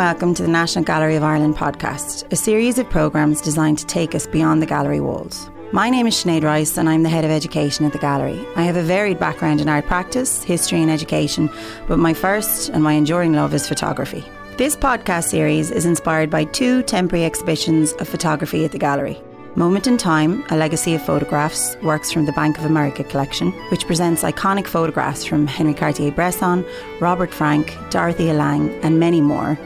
Welcome to the National Gallery of Ireland podcast, a series of programmes designed to take us beyond the gallery walls. My name is Sinead Rice and I'm the Head of Education at the Gallery. I have a varied background in art practice, history and education, but my first and my enduring love is photography. This podcast series is inspired by two temporary exhibitions of photography at the Gallery. Moment in Time, a legacy of photographs, works from the Bank of America collection, which presents iconic photographs from Henri Cartier Bresson, Robert Frank, Dorothea Lange, and many more.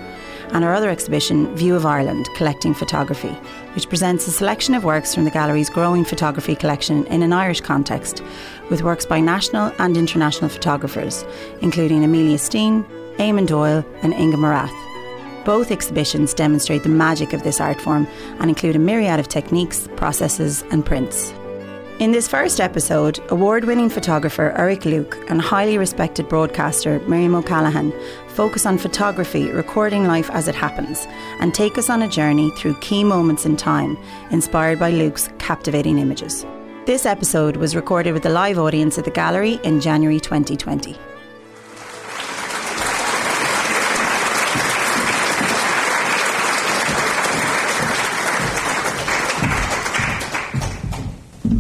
And our other exhibition, View of Ireland, Collecting Photography, which presents a selection of works from the gallery's growing photography collection in an Irish context, with works by national and international photographers, including Amelia Stein, Eamonn Doyle, and Inge Morath. Both exhibitions demonstrate the magic of this art form and include a myriad of techniques, processes, and prints. In this first episode, award winning photographer Eric Luke and highly respected broadcaster Miriam O'Callaghan focus on photography, recording life as it happens, and take us on a journey through key moments in time inspired by Luke's captivating images. This episode was recorded with a live audience at the gallery in January 2020.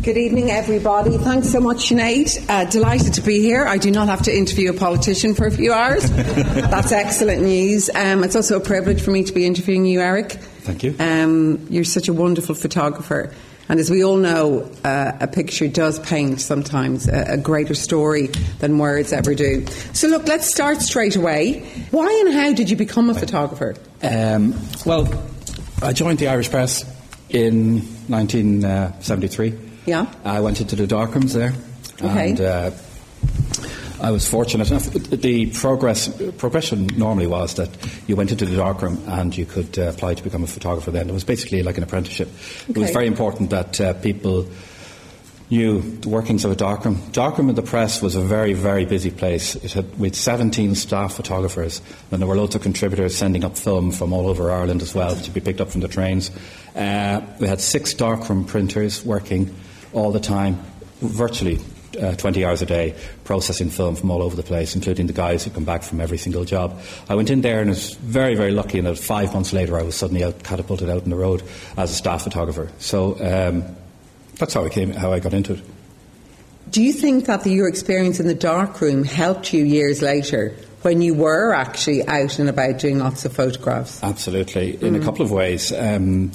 Good evening, everybody. Thanks so much, Sinead. Uh, delighted to be here. I do not have to interview a politician for a few hours. That's excellent news. Um, it's also a privilege for me to be interviewing you, Eric. Thank you. Um, you're such a wonderful photographer. And as we all know, uh, a picture does paint sometimes a, a, greater story than words ever do. So, look, let's start straight away. Why and how did you become a photographer? Um, well, I joined the Irish Press in 1973. Yeah. I went into the darkrooms there. Okay. And uh, I was fortunate enough. The progress progression normally was that you went into the darkroom and you could uh, apply to become a photographer. Then it was basically like an apprenticeship. Okay. It was very important that uh, people knew the workings of a darkroom. Darkroom in the press was a very, very busy place. It had with 17 staff photographers, and there were loads of contributors sending up film from all over Ireland as well to be picked up from the trains. Uh, we had six darkroom printers working all the time, virtually uh, 20 hours a day, processing film from all over the place, including the guys who come back from every single job. I went in there and was very, very lucky, and that five months later I was suddenly out, catapulted out on the road as a staff photographer. So um, that's how I came, how I got into it. Do you think that the, your experience in the darkroom helped you years later when you were actually out and about doing lots of photographs? Absolutely, in mm. a couple of ways. Um,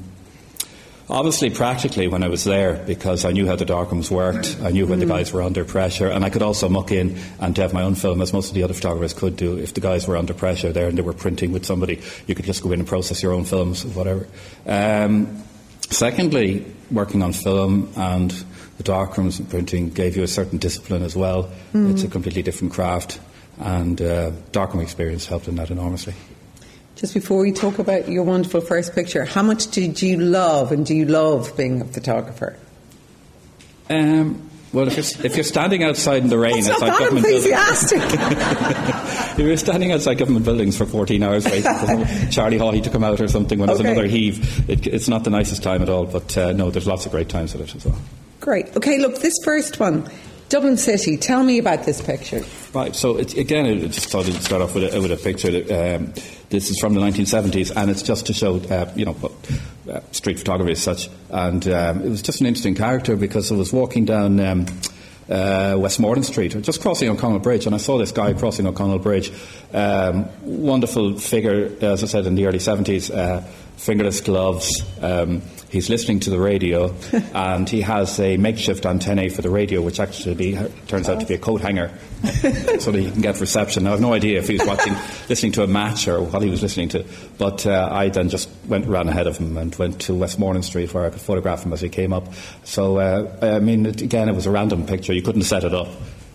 Obviously, practically, when I was there, because I knew how the darkrooms worked, I knew when mm. the guys were under pressure, and I could also muck in and have my own film, as most of the other photographers could do. If the guys were under pressure there and they were printing with somebody, you could just go in and process your own films, whatever. Um, secondly, working on film and the darkrooms and printing gave you a certain discipline as well. Mm. It's a completely different craft, and uh, darkroom experience helped in that enormously. Just before we talk about your wonderful first picture, how much did you love and do you love being a photographer? Um, well, if you're, if you're standing outside in the rain That's like government enthusiastic. buildings, if you're standing outside government buildings for 14 hours waiting for Charlie Haughey to come out or something when okay. there's another heave, it, it's not the nicest time at all. But uh, no, there's lots of great times with it as well. Great. Okay, look, this first one, Dublin City. Tell me about this picture. Right. So again, I just thought I'd start off with a, with a picture. That, um, this is from the 1970s, and it's just to show, uh, you know, uh, street photography as such. And um, it was just an interesting character because I was walking down. Um, uh, Westmoreland Street, just crossing O'Connell Bridge, and I saw this guy crossing O'Connell Bridge. Um, wonderful figure, as I said, in the early 70s, uh, fingerless gloves, um, he's listening to the radio and he has a makeshift antennae for the radio, which actually turns out to be a coat hanger so that he can get reception. Now, I have no idea if he was watching, listening to a match or what he was listening to, but uh, I then just went ran ahead of him and went to Westmoreland Street where I could photograph him as he came up. So, uh, I mean, it, again, it was a random picture. You couldn't set it up,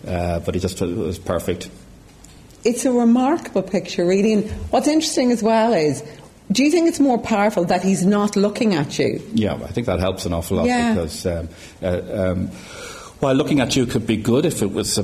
uh, but he just it was perfect. It's a remarkable picture, really. And what's interesting as well is do you think it's more powerful that he's not looking at you? Yeah, I think that helps an awful lot yeah. because um, uh, um, while looking at you could be good if it was uh,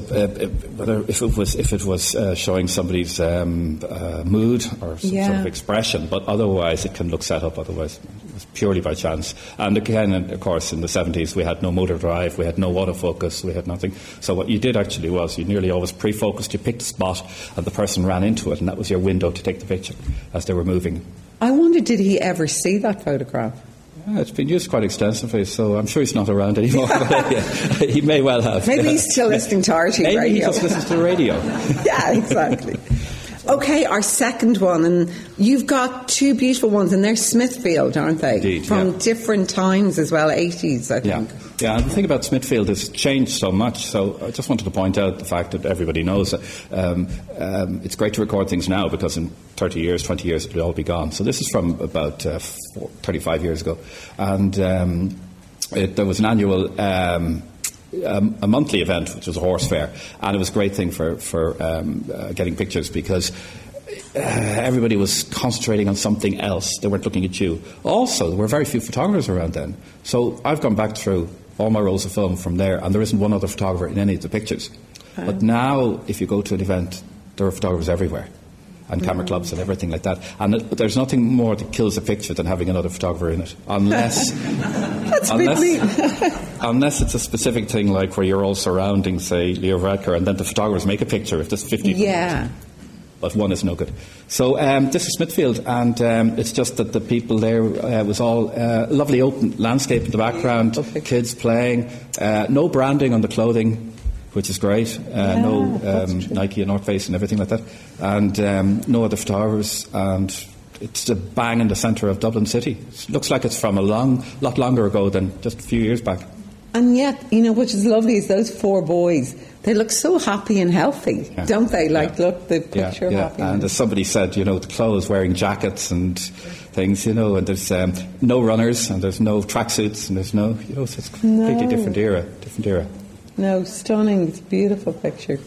if it was if it was uh, showing somebody's um, uh, mood or some yeah. sort of expression, but otherwise it can look set up. Otherwise, was purely by chance. And again, of course, in the 70s, we had no motor drive, we had no autofocus, we had nothing. So what you did actually was you nearly always pre-focused, you picked a spot, and the person ran into it, and that was your window to take the picture as they were moving. I wonder, did he ever see that photograph? Yeah, it's been used quite extensively, so I'm sure he's not around anymore. he may well have. Maybe he's still listening to RT Maybe radio. he just listens to the radio. yeah, exactly. Okay, our second one, and you've got two beautiful ones, and they're Smithfield, aren't they? Indeed, From yeah. different times as well, 80s, I think. yeah. And the thing about Smithfield has changed so much. So I just wanted to point out the fact that everybody knows um, um, it's great to record things now because in 30 years, 20 years, it'll all be gone. So this is from about uh, four, 35 years ago, and um, it, there was an annual. Um, um, a monthly event, which was a horse fair, and it was a great thing for for um, uh, getting pictures because uh, everybody was concentrating on something else. They weren't looking at you. Also, there were very few photographers around then. So I've gone back through all my rolls of film from there, and there isn't one other photographer in any of the pictures. But now, if you go to an event, there are photographers everywhere. And camera mm. clubs and everything like that. And it, there's nothing more that kills a picture than having another photographer in it. Unless, That's a bit mean. unless, unless it's a specific thing like where you're all surrounding, say, Leo Varadkar, and then the photographers make a picture if there's 50 people Yeah. But one is no good. So um, this is Smithfield, and um, it's just that the people there uh, was all uh, lovely open landscape in the background, Lovely. kids playing, uh, no branding on the clothing, which is great. Uh, no um. Nike and North Face and everything like that, and um, no other photographers, and it's a bang in the centre of Dublin City. It looks like it's from a long, lot longer ago than just a few years back. And yet, you know, which is lovely is those four boys. They look so happy and healthy, Yeah. don't they? Like, Yeah. look, the Yeah, picture of yeah. happiness. And as somebody said, you know, the clothes, wearing jackets and things, you know, and there's um, no runners and there's no tracksuits and there's no, you know, so it's a completely No. different era, different era. No, stunning. It's a beautiful picture.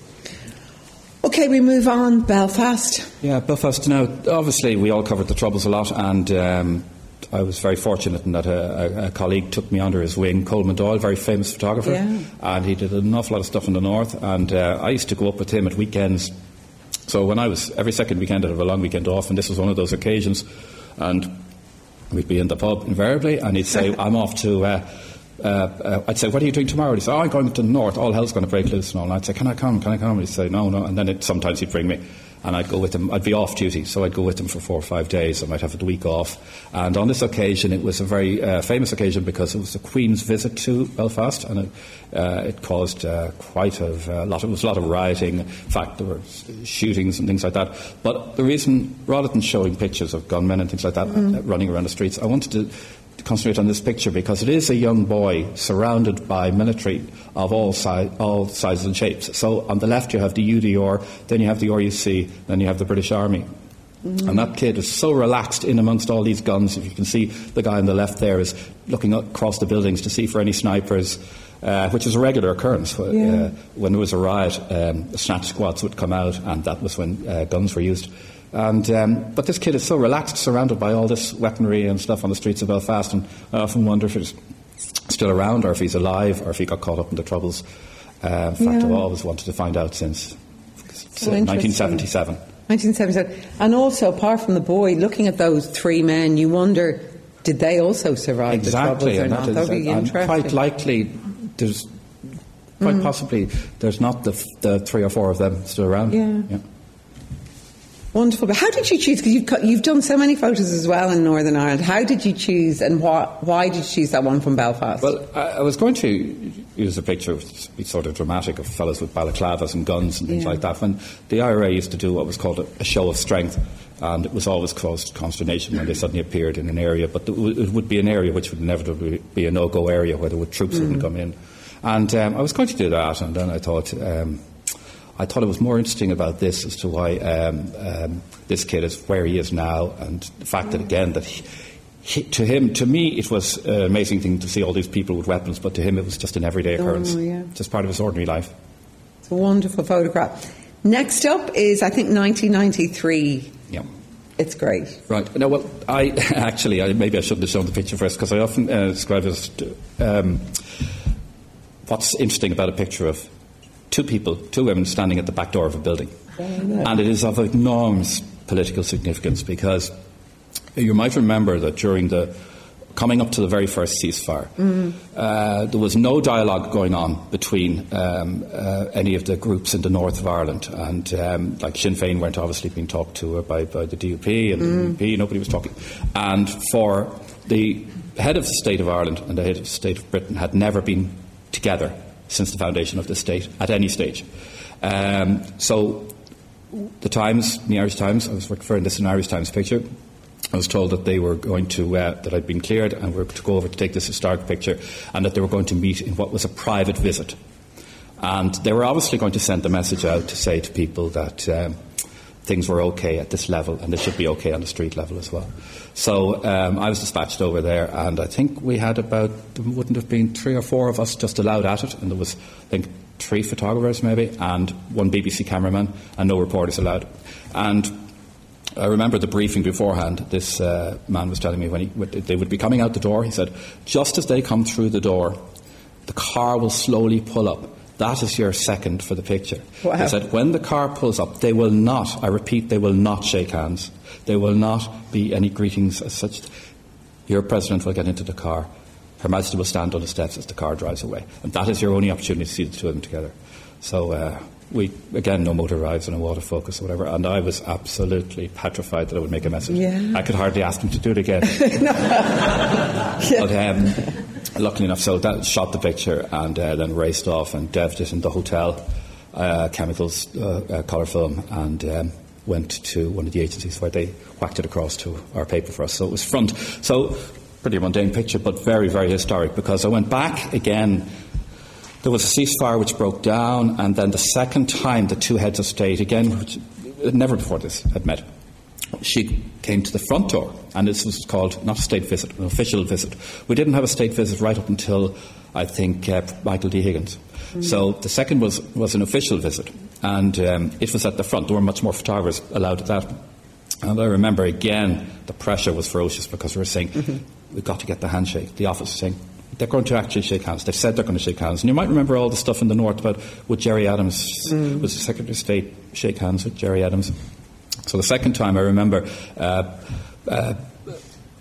Okay, we move on. Belfast. Yeah, Belfast. Now, obviously, we all covered the Troubles a lot, and um, I was very fortunate in that a, a, a colleague took me under his wing, Colman Doyle, very famous photographer, Yeah. and he did an awful lot of stuff in the north. And uh, I used to go up with him at weekends. So when I was every second weekend, I'd have a long weekend off, and this was one of those occasions. And we'd be in the pub invariably, and he'd say, "I'm off to." Uh, uh, uh, I'd say, "What are you doing tomorrow?" He'd say, "Oh, I'm going to the north. All hell's going to break loose and all." And I'd say, "Can I come? Can I come?" And He'd say, "No, no." And then it, sometimes he'd bring me, and I'd go with him. I'd be off duty, so I'd go with them for four or five days. I might have a week off. And on this occasion, it was a very uh, famous occasion because it was the Queen's visit to Belfast, and it, uh, it caused uh, quite a uh, lot. Of, it was a lot of rioting. In fact, there were shootings and things like that. But the reason, rather than showing pictures of gunmen and things like that uh, running around the streets, I wanted to concentrate on this picture because it is a young boy surrounded by military of all, si- all sizes and shapes. So on the left you have the UDR, then you have the RUC, then you have the British Army. And that kid is so relaxed in amongst all these guns. If you can see the guy on the left there is looking across the buildings to see for any snipers, uh, which is a regular occurrence. Uh, when there was a riot, um, the snatch squads would come out, and that was when uh, guns were used. And um, but this kid is so relaxed, surrounded by all this weaponry and stuff on the streets of Belfast, and I often wonder if he's still around, or if he's alive, or if he got caught up in the troubles. Uh, in fact, I've always wanted to find out since So 1977. 1977. And also, apart from the boy, looking at those three men, you wonder, did they also survive Exactly, the troubles or that not? is, That'd be and interesting. quite likely there's quite possibly there's not the, the three or four of them still around. Yeah. Wonderful. But how did you choose? Because you've, you've done so many photos as well in Northern Ireland. How did you choose and why, why did you choose that one from Belfast? Well, I, I was going to use a picture, be sort of dramatic, of fellows with balaclavas and guns and things Yeah. like that. When the IRA used to do what was called a, a show of strength, and it was always caused consternation when they suddenly appeared in an area, but it would- it would be an area which would inevitably be a no-go area where the troops wouldn't come in. And um, I was going to do that, and then I thought. Um, I thought it was more interesting about this as to why um, um, this kid is where he is now, and the fact that again that he, he, to him, to me, it was an amazing thing to see all these people with weapons, but to him, it was just an everyday occurrence, Oh, yeah. just part of his ordinary life. it's a wonderful photograph. Next up is, I think, 1993. Yeah. It's great. Right. No, well, I actually, I, maybe I shouldn't have shown the picture first because I often uh, describe it as um, what's interesting about a picture of two people, two women standing at the back door of a building. And it is of enormous political significance because you might remember that during the coming up to the very first ceasefire. Mm. Uh, there was no dialogue going on between um, uh, any of the groups in the north of Ireland, and um, like Sinn Féin weren't obviously being talked to by, by the DUP and mm. the UP, nobody was talking. And for the head of the state of Ireland and the head of the state of Britain had never been together since the foundation of the state at any stage. Um, so the Times, the Irish Times, I was referring to this in Irish Times picture. I was told that they were going to uh, that I'd been cleared and were to go over to take this historic picture, and that they were going to meet in what was a private visit. And they were obviously going to send the message out to say to people that um, things were okay at this level and they should be okay on the street level as well. So um, I was dispatched over there, and I think we had about there wouldn't have been three or four of us just allowed at it, and there was I think three photographers maybe and one BBC cameraman, and no reporters allowed. And I remember the briefing beforehand. This uh, man was telling me when he, they would be coming out the door. He said, just as they come through the door, the car will slowly pull up. That is your second for the picture. Wow. He said, when the car pulls up, they will not, I repeat, they will not shake hands. There will not be any greetings as such. Your president will get into the car. Her Majesty will stand on the steps as the car drives away. And that is your only opportunity to see the two of them together. So uh, we again no motor rides and no autofocus or whatever, and I was absolutely petrified that I would make a message. Yeah. I could hardly ask him to do it again. yeah. But um, luckily enough, so that shot the picture and uh, then raced off and devved it in the hotel, uh, chemicals, uh, uh, colour film, and. Um, went to one of the agencies where they whacked it across to our paper for us. So it was front. So pretty mundane picture, but very, very historic because I went back again there was a ceasefire which broke down, and then the second time the two heads of state, again, which, never before this had met, she came to the front door, and this was called not a state visit, an official visit. We didn't have a state visit right up until, I think, uh, Michael D. Higgins. Mm-hmm. So the second was, was an official visit, and um, it was at the front. There were much more photographers allowed at that. And I remember again, the pressure was ferocious because we were saying, mm-hmm. we've got to get the handshake. The office was saying, they're going to actually shake hands. They've said they're going to shake hands. And you might remember all the stuff in the north about would Gerry Adams, mm. was the Secretary of State, shake hands with Gerry Adams. So the second time I remember, uh, uh,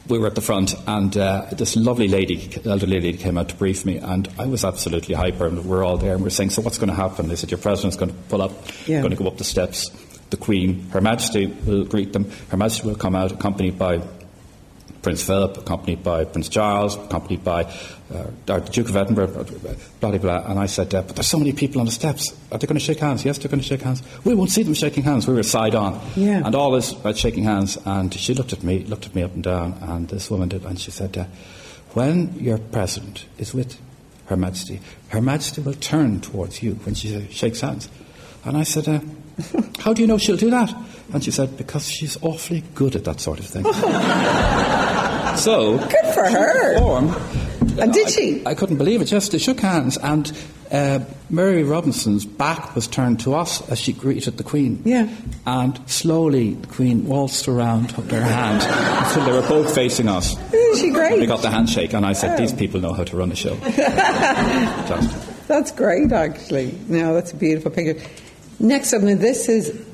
we were at the front, and uh, this lovely lady, elderly lady, came out to brief me, and I was absolutely hyper. And we're all there, and we're saying, "So what's going to happen?" They said, "Your president's going to pull up, yeah. going to go up the steps. The Queen, Her Majesty, will greet them. Her Majesty will come out, accompanied by Prince Philip, accompanied by Prince Charles, accompanied by uh, the Duke of Edinburgh, blah, blah, blah. And I said, uh, but there's so many people on the steps. Are they going to shake hands? Yes, they're going to shake hands. We won't see them shaking hands. We were side on. Yeah. And all this about shaking hands. And she looked at me, looked at me up and down, and this woman did, and she said, uh, when your president is with Her Majesty, Her Majesty will turn towards you when she shakes hands. And I said, uh, how do you know she'll do that? And she said, because she's awfully good at that sort of thing. so, good for her. Performed, and did she? I, couldn't believe it. Just they shook hands, and uh, Mary Robinson's back was turned to us as she greeted the Queen. Yeah. And slowly the Queen waltzed around, took her hand until they were both facing us. Isn't she great? We got the handshake, and I said, oh. "These people know how to run a show." That's great, actually. No, that's a beautiful picture. Next up, now this is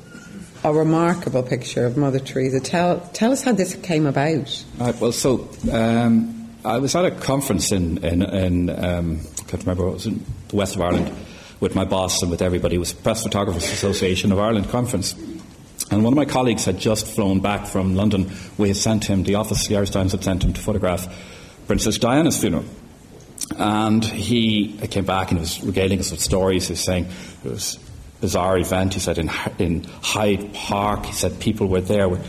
a remarkable picture of Mother Teresa. Tell, tell us how this came about. Right, well, so um, I was at a conference in, in, in um, I can't remember, it was in the west of Ireland with my boss and with everybody. It was Press Photographers Association of Ireland conference. And one of my colleagues had just flown back from London. We had sent him, the office, the Irish Times had sent him to photograph Princess Diana's funeral. And he came back and was regaling us with stories. He was saying it was bizarre event. He said in, in Hyde Park, he said people were there with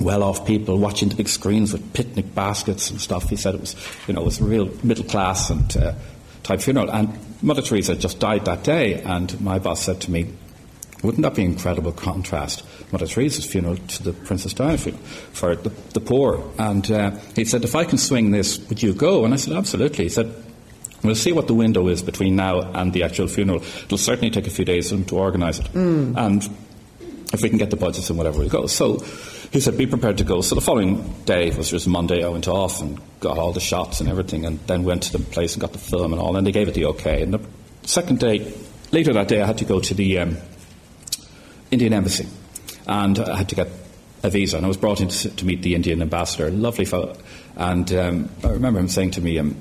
well off people watching the big screens with picnic baskets and stuff. He said it was, you know, it was a real middle class and uh, type funeral. And Mother Teresa just died that day. And my boss said to me, wouldn't that be incredible contrast, Mother Teresa's funeral to the Princess Diana funeral for the, the poor? And uh, he said, if I can swing this, would you go? And I said, absolutely. He said, We'll see what the window is between now and the actual funeral. It'll certainly take a few days for them to organise it. Mm. And if we can get the budgets and whatever, we'll go. So he said, be prepared to go. So the following day, was just Monday, I went off and got all the shots and everything, and then went to the place and got the film and all, and they gave it the okay. And the second day, later that day, I had to go to the um, Indian Embassy, and I had to get a visa, and I was brought in to, to meet the Indian ambassador, lovely fellow. And um, I remember him saying to me, um,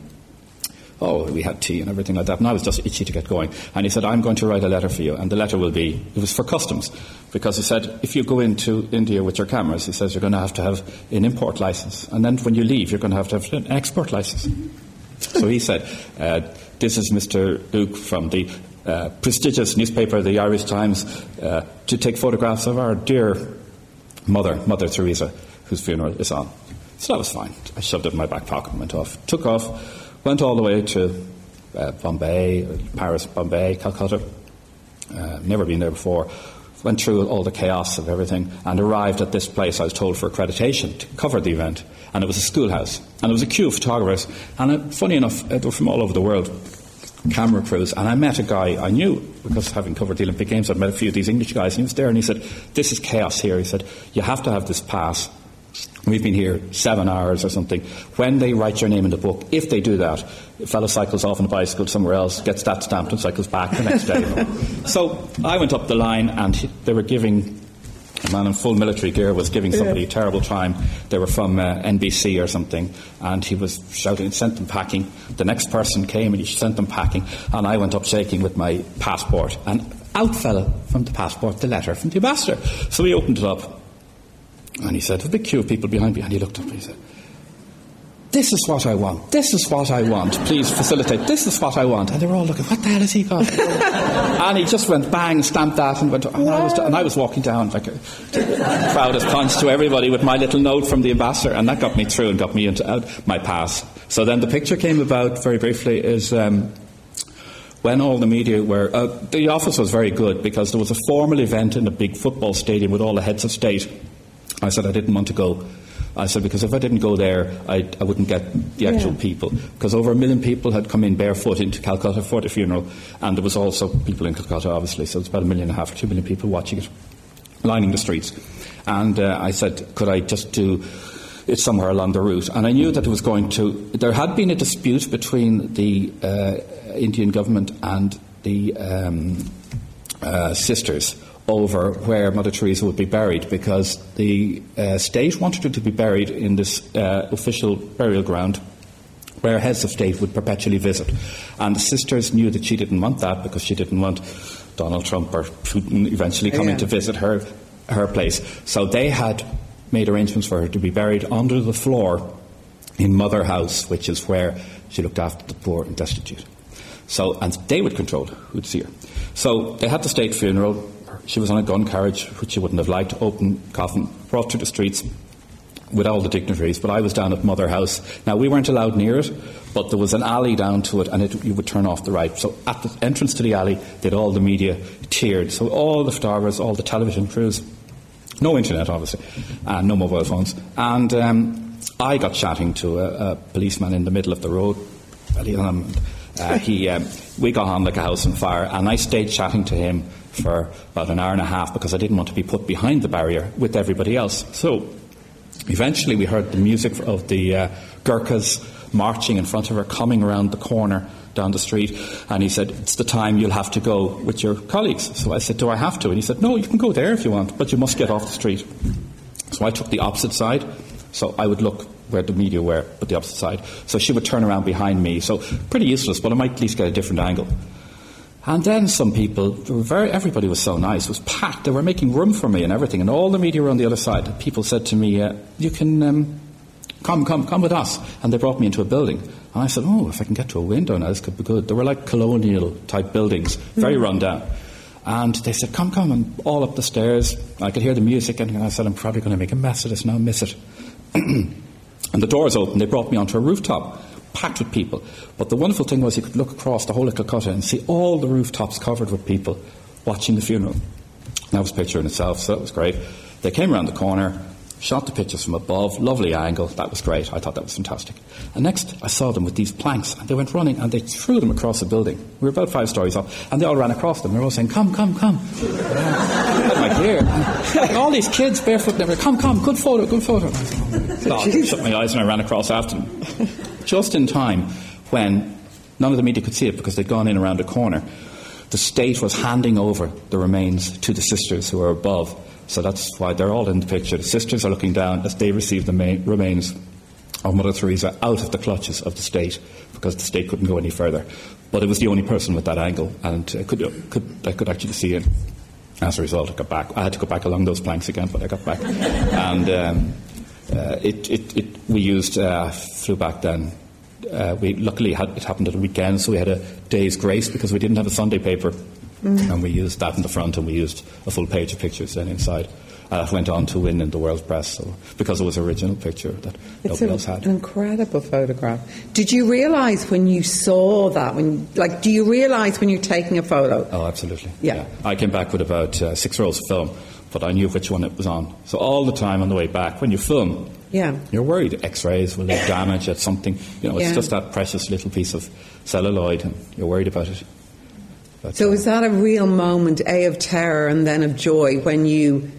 oh, we had tea and everything like that. And I was just itchy to get going. And he said, I'm going to write a letter for you. And the letter will be, it was for customs. Because he said, if you go into India with your cameras, he says, you're going to have to have an import license. And then when you leave, you're going to have to have an export license. so he said, uh, this is Mr. Luke from the uh, prestigious newspaper, the Irish Times, uh, to take photographs of our dear mother, Mother Teresa, whose funeral is on. So that was fine. I shoved it in my back pocket and went off. Took off Went all the way to uh, Bombay, Paris, Bombay, Calcutta. Uh, never been there before. Went through all the chaos of everything and arrived at this place I was told for accreditation to cover the event. And it was a schoolhouse. And there was a queue of photographers. And uh, funny enough, uh, they were from all over the world, camera crews. And I met a guy I knew because having covered the Olympic Games, I'd met a few of these English guys. And he was there and he said, This is chaos here. He said, You have to have this pass We've been here seven hours or something. When they write your name in the book, if they do that, a fellow cycles off on a bicycle somewhere else, gets that stamped and cycles back the next day. so I went up the line and they were giving a man in full military gear was giving somebody a terrible time. They were from uh, NBC or something, and he was shouting, sent them packing. The next person came and he sent them packing, and I went up shaking with my passport, and out fell from the passport the letter from the ambassador. So we opened it up, and he said, a big queue of people behind me. And he looked up and he said, this is what I want. This is what I want. Please facilitate. This is what I want. And they were all looking, what the hell has he got? and he just went bang, stamped that, and went. And I was, and I was walking down like a proudest punch to everybody with my little note from the ambassador, and that got me through and got me into uh, my pass. So then the picture came about very briefly. Is um, when all the media were. Uh, the office was very good because there was a formal event in a big football stadium with all the heads of state I said I didn't want to go. I said because if I didn't go there, I would not get the actual yeah. people. Because over a million people had come in barefoot into Calcutta for the funeral, and there was also people in Calcutta, obviously. So it's about a million and a half or two million people watching it, lining the streets. And uh, I said, could I just do it somewhere along the route? And I knew that it was going to. There had been a dispute between the uh, Indian government and the um, uh, sisters over where Mother Teresa would be buried because the uh, state wanted her to be buried in this uh, official burial ground where heads of state would perpetually visit. And the sisters knew that she didn't want that because she didn't want Donald Trump or Putin eventually coming yeah. to visit her, her place. So they had made arrangements for her to be buried under the floor in Mother House, which is where she looked after the poor and destitute. So, and they would control who'd see her. So they had the state funeral. She was on a gun carriage, which she wouldn't have liked, open coffin, brought through the streets with all the dignitaries. But I was down at Mother House. Now, we weren't allowed near it, but there was an alley down to it, and it, you would turn off the right. So at the entrance to the alley, did all the media cheered. So all the photographers, all the television crews, no internet, obviously, and no mobile phones. And um, I got chatting to a, a, policeman in the middle of the road. Uh, he, um, we got on like a house on fire, and I stayed chatting to him for about an hour and a half because I didn't want to be put behind the barrier with everybody else. So eventually we heard the music of the uh, Gurkhas marching in front of her, coming around the corner down the street, and he said, It's the time you'll have to go with your colleagues. So I said, Do I have to? And he said, No, you can go there if you want, but you must get off the street. So I took the opposite side, so I would look where the media were, but the opposite side. So she would turn around behind me. So pretty useless, but I might at least get a different angle. And then some people, very, everybody was so nice, it was packed. They were making room for me and everything, and all the media were on the other side. People said to me, uh, You can um, come, come, come with us. And they brought me into a building. And I said, Oh, if I can get to a window now, this could be good. They were like colonial type buildings, very mm. run down. And they said, Come, come, and all up the stairs. I could hear the music, and I said, I'm probably going to make a mess of this now, miss it. and the doors opened, they brought me onto a rooftop packed with people. But the wonderful thing was you could look across the whole of Calcutta and see all the rooftops covered with people watching the funeral. That was a picture in itself, so that was great. They came around the corner, shot the pictures from above, lovely angle, that was great. I thought that was fantastic. And next, I saw them with these planks, and they went running and they threw them across the building. We were about five stories up, and they all ran across them. They were all saying, Come, come, come. my gear. And all these kids barefoot, they were, Come, come, good photo, good photo. So I oh, shut my eyes and I ran across after them just in time when none of the media could see it because they'd gone in around a corner. The state was handing over the remains to the sisters who were above So that's why they're all in the picture. The sisters are looking down as they receive the ma- remains of Mother Teresa out of the clutches of the state because the state couldn't go any further. But it was the only person with that angle, and uh, could, could, I could actually see it. As a result, I got back. I had to go back along those planks again, but I got back. and um, uh, it, it, it, we used, uh, flew back then. Uh, we luckily had, it happened at a weekend, so we had a day's grace because we didn't have a Sunday paper, mm. and we used that in the front, and we used a full page of pictures then inside. Uh, went on to win in the world press so, because it was an original picture that it's nobody else had. An incredible photograph. Did you realise when you saw that? When like, do you realise when you're taking a photo? Oh, absolutely. Yeah. yeah. I came back with about uh, six rolls of film, but I knew which one it was on. So all the time on the way back, when you film, yeah, you're worried X-rays will leave damage at something. You know, it's Yeah. just that precious little piece of celluloid, and you're worried about it. But, So is that a real moment, A, of terror and then of joy when you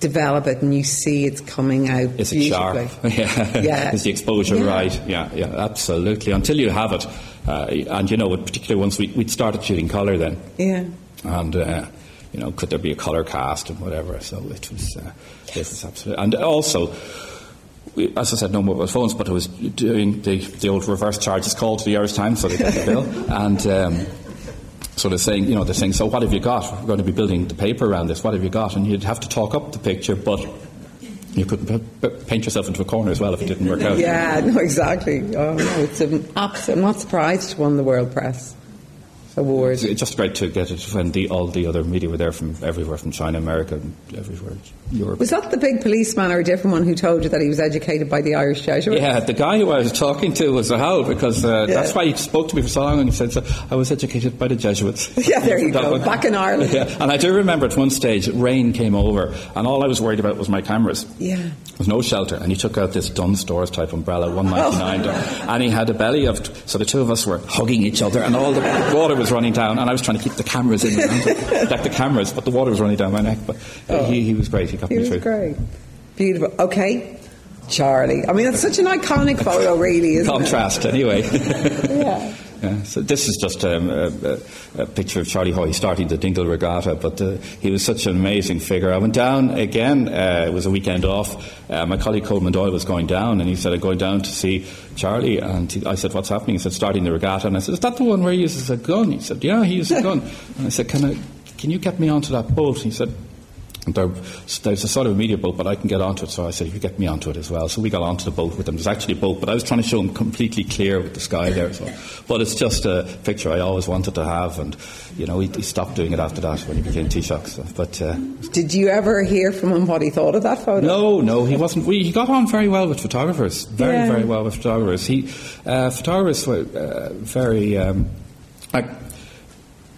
develop it and you see it's coming out Is it sharp? yeah. Yeah. Is the exposure Yeah. right? Yeah, yeah, absolutely. Until you have it, uh, and you know, particularly once we we'd started shooting colour then, Yeah. and uh, you know, could there be a colour cast and whatever? So it was, uh, it was absolutely, and also. We, as I said, no mobile phones, but I was doing the, the old reverse charges call to the Irish Times, so they got the bill. And um, so they're saying, you know, they're saying, so what have you got? We're going to be building the paper around this. What have you got? And you'd have to talk up the picture, but you could p- p- paint yourself into a corner as well if it didn't work out. Yeah, no, exactly. Oh, no, it's an absolute, I'm not surprised it won the World Press Award. It's just great to get it when the, all the other media were there from everywhere, from China, America, and everywhere, Europe. Was that the big policeman or a different one who told you that he was educated by the Irish Jesuits? Yeah, the guy who I was talking to was a howl because uh, Yeah. that's why he spoke to me for so long and he said, so, I was educated by the Jesuits. Yeah, there you go. one. Back in Ireland. Yeah, and I do remember at one stage, rain came over and all I was worried about was my cameras. Yeah. There was no shelter, and he took out this Dunnes Stores type umbrella, one ninety nine, and he had a belly of. So the two of us were hugging each other, and all the water was running down, and I was trying to keep the cameras in, like the cameras, but the water was running down my neck. But uh, he, he was great. He got He me was through. great. Beautiful. Okay. Charlie. I mean, that's such an iconic photo, really, isn't Contrast, anyway. Yeah. So this is just um, a, a, picture of Charlie Haughey starting the Dingle Regatta, but uh, he was such an amazing figure. I went down again, uh, it was a weekend off. Uh, my colleague Colman Doyle was going down, and he said, I'm going down to see Charlie. And he, I said, What's happening? He said, Starting the regatta. And I said, Is that the one where he uses a gun? He said, Yeah, he uses a gun. and I said, Can, I, can you get me onto that boat? He said, there, there's a sort of a media boat, but I can get onto it. So I said, if you get me onto it as well. So we got onto the boat with them. There's actually a boat, but I was trying to show them completely clear with the sky there. So. But it's just a picture I always wanted to have. And, you know, he, he stopped doing it after that when he became Taoiseach. So. But uh, Did you ever hear from him what he thought of that photo? no, no, he wasn't. We, he got on very well with photographers. Very, Yeah. very well with photographers. He, uh, photographers were uh, very. Um, like,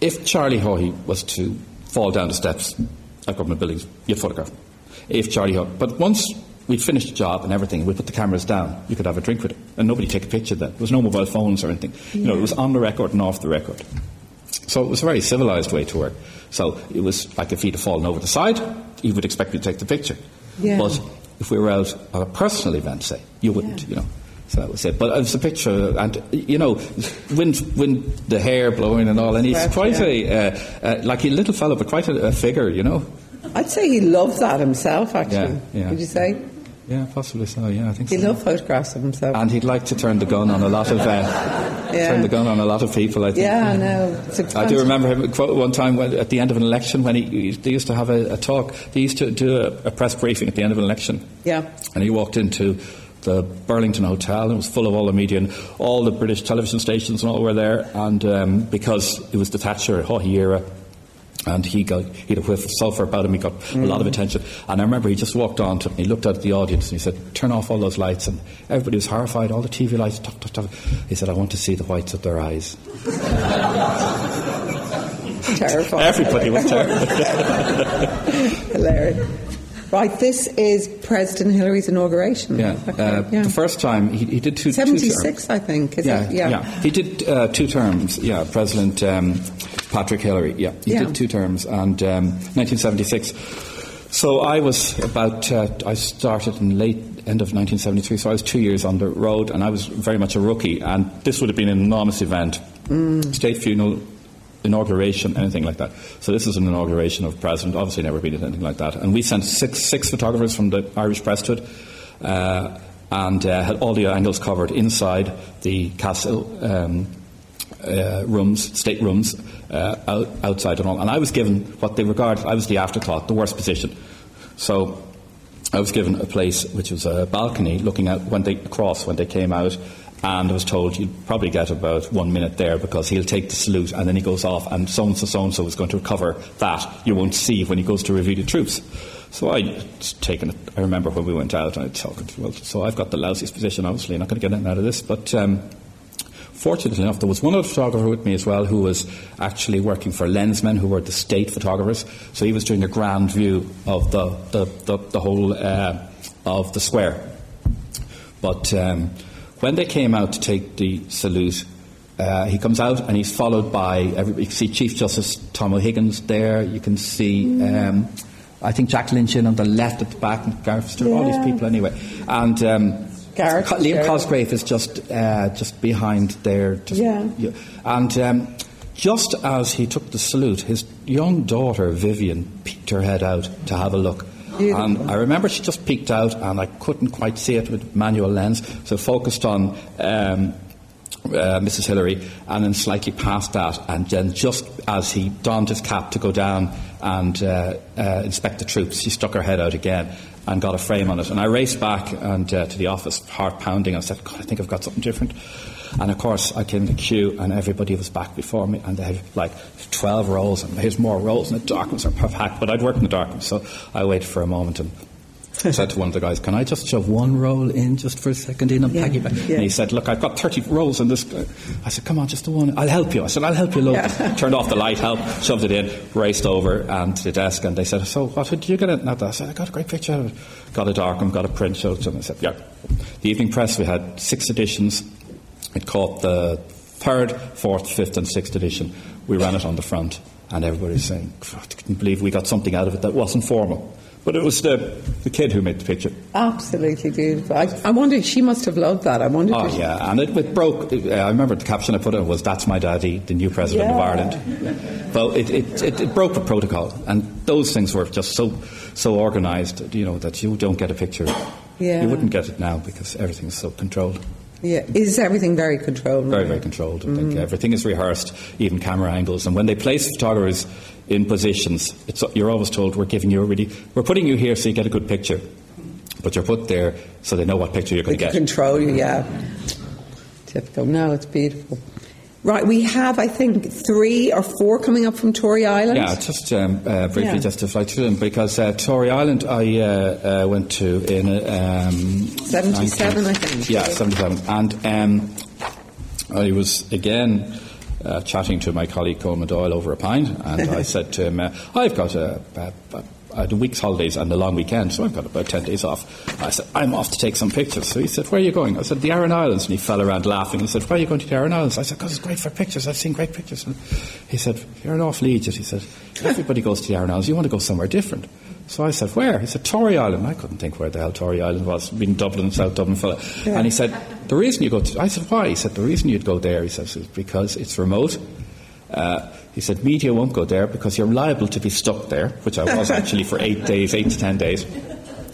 if Charlie Haughey was to fall down the steps government buildings, you'd photograph him. If Charlie Haughey. But once we'd finished the job and everything, we'd put the cameras down, you could have a drink with it. And nobody take a picture then. There was no mobile phones or anything. You know, it was on the record and off the record. So it was a very civilised way to work. So it was like if he'd have fallen over the side, you would expect me to take the picture. Yeah. But if we were out at a personal event, say, you wouldn't, you know. So that was it. But it was a picture, and you know, wind, wind, the hair blowing and all, and he's quite yeah. a, uh, uh, like a little fellow, but quite a, a figure, you know. I'd say he loves that himself, actually. Yeah, yeah. Would you say? Yeah, possibly so. Yeah, I think He so. loved photographs of himself. and he'd like to turn the gun on a lot of uh, Yeah. turn the gun on a lot of people. I think. yeah, I know. I do remember him quote one time when, at the end of an election when he, he they used to have a, a talk. They used to do a, a press briefing at the end of an election, Yeah. and he walked into the Burlington Hotel and it was full of all the media and all the British television stations and all were there. And um, because it was the Thatcher Haughey era. And he got he had a whiff of sulphur about him. He got a lot of attention. And I remember he just walked on to me. He looked at the audience and he said, "Turn off all those lights." And everybody was horrified. All the TV lights. Tuck, tuck, tuck. He said, "I want to see the whites of their eyes." Terrifying. Everybody was terrified. Hilarious. Right, this is President Hillery's inauguration. Yeah. Okay, Uh, yeah. The first time he, he did two. two terms. 76, I think. Is Yeah, it? yeah, He did uh, two terms. Yeah, President um, Patrick Hillery. Yeah, he Yeah. did two terms, and um, 1976. So I was about. Uh, I started in late end of 1973. So I was two years on the road, and I was very much a rookie. And this would have been an enormous event. Mm. State funeral. Inauguration, anything like that. So this is an inauguration of president. Obviously, never been anything like that. And we sent six six photographers from the Irish press to it. Uh, and uh, had all the angles covered inside the castle um, uh, rooms, state rooms, uh, out, outside and all. And I was given what they regard, I was the afterthought, the worst position. So I was given a place which was a balcony looking out when they cross when they came out. And I was told you'd probably get about one minute there because he'll take the salute and then he goes off, and so and so, so and so is going to cover that you won't see when he goes to review the troops. So I taken. I remember when we went out, and I talked. Well, so I've got the lousiest position. Obviously, not going to get anything out of this. But um, fortunately enough, there was one other photographer with me as well who was actually working for Lensmen, who were the state photographers. So he was doing a grand view of the the, the, the whole uh, of the square. But um, when they came out to take the salute. Uh, he comes out and he's followed by everybody. You can see Chief Justice Tom O'Higgins there. You can see um, I think Jack Lynch in on the left at the back, and Gareth Stewart, yeah. all these people anyway. And um, Gareth, Liam Cosgrave is just uh, just behind there. Just, yeah. yeah. And um, just as he took the salute, his young daughter Vivian peeked her head out to have a look. And I remember she just peeked out, and I couldn't quite see it with manual lens, so focused on um, uh, Mrs. Hillery, and then slightly past that, and then just as he donned his cap to go down and uh, uh, inspect the troops, she stuck her head out again and got a frame on it. And I raced back and uh, to the office, heart pounding. I said, God, I think I've got something different. And of course, I came to the queue, and everybody was back before me, and they had like 12 rolls, and there's more rolls, and the darkness are packed. But I'd worked in the darkness, so I waited for a moment, and I said to one of the guys, "Can I just shove one roll in just for a second in and yeah, piggyback?" Yeah. And he said, "Look, I've got 30 rolls in this." I said, "Come on, just the one. I'll help you." I said, "I'll help you." Load. Yeah. Turned off the light, helped, shoved it in, raced over and to the desk, and they said, "So, what did you get it?" And I said, "I got a great picture of it. Got a dark got a print." Showed them. I said, "Yeah." The Evening Press, we had six editions. It caught the third, fourth, fifth, and sixth edition. We ran it on the front, and everybody's saying, "I couldn't believe we got something out of it that wasn't formal." But it was the, the kid who made the picture. Absolutely beautiful. I, I wondered, she must have loved that. I wondered. Oh, yeah. And it, it broke. I remember the caption I put on was, That's my daddy, the new president yeah. of Ireland. Well, it, it, it, it, broke the protocol. And those things were just so, so organised, you know, that you don't get a picture. Yeah. You wouldn't get it now because everything's so controlled. Yeah, is everything very controlled? Very, very controlled. I think mm. everything is rehearsed, even camera angles. And when they place photographers in positions, you're always told, "We're giving you a really, we're putting you here so you get a good picture," but you're put there so they know what picture you're going to get. Control you, yeah. Typical. No, it's beautiful. Right, we have, I think, three or four coming up from Tory Island. Yeah, just um, uh, briefly, yeah. just to fly through them, because uh, Tory Island I uh, uh went to in um, 77, 19, I think. Yeah, 77. And um, I was again uh, chatting to my colleague Colman Doyle over a pint, and I said to him, uh, I've got a, a, a Uh, Had a week's holidays and the long weekend, so I've got about 10 days off. I said, I'm off to take some pictures. So he said, Where are you going? I said, The Aran Islands. And he fell around laughing and said, Why are you going to the Aran Islands? I said, Because it's great for pictures. I've seen great pictures. And he said, You're an awful idiot. He said, Everybody goes to the Aran Islands. You want to go somewhere different. So I said, Where? He said, Tory Island. I couldn't think where the hell Tory Island was, being Dublin, South Dublin fella. Yeah. And he said, The reason you go to. I said, Why? He said, The reason you'd go there, he says, is because it's remote. Uh, he said, media won't go there because you're liable to be stuck there, which I was actually for eight days, eight to ten days.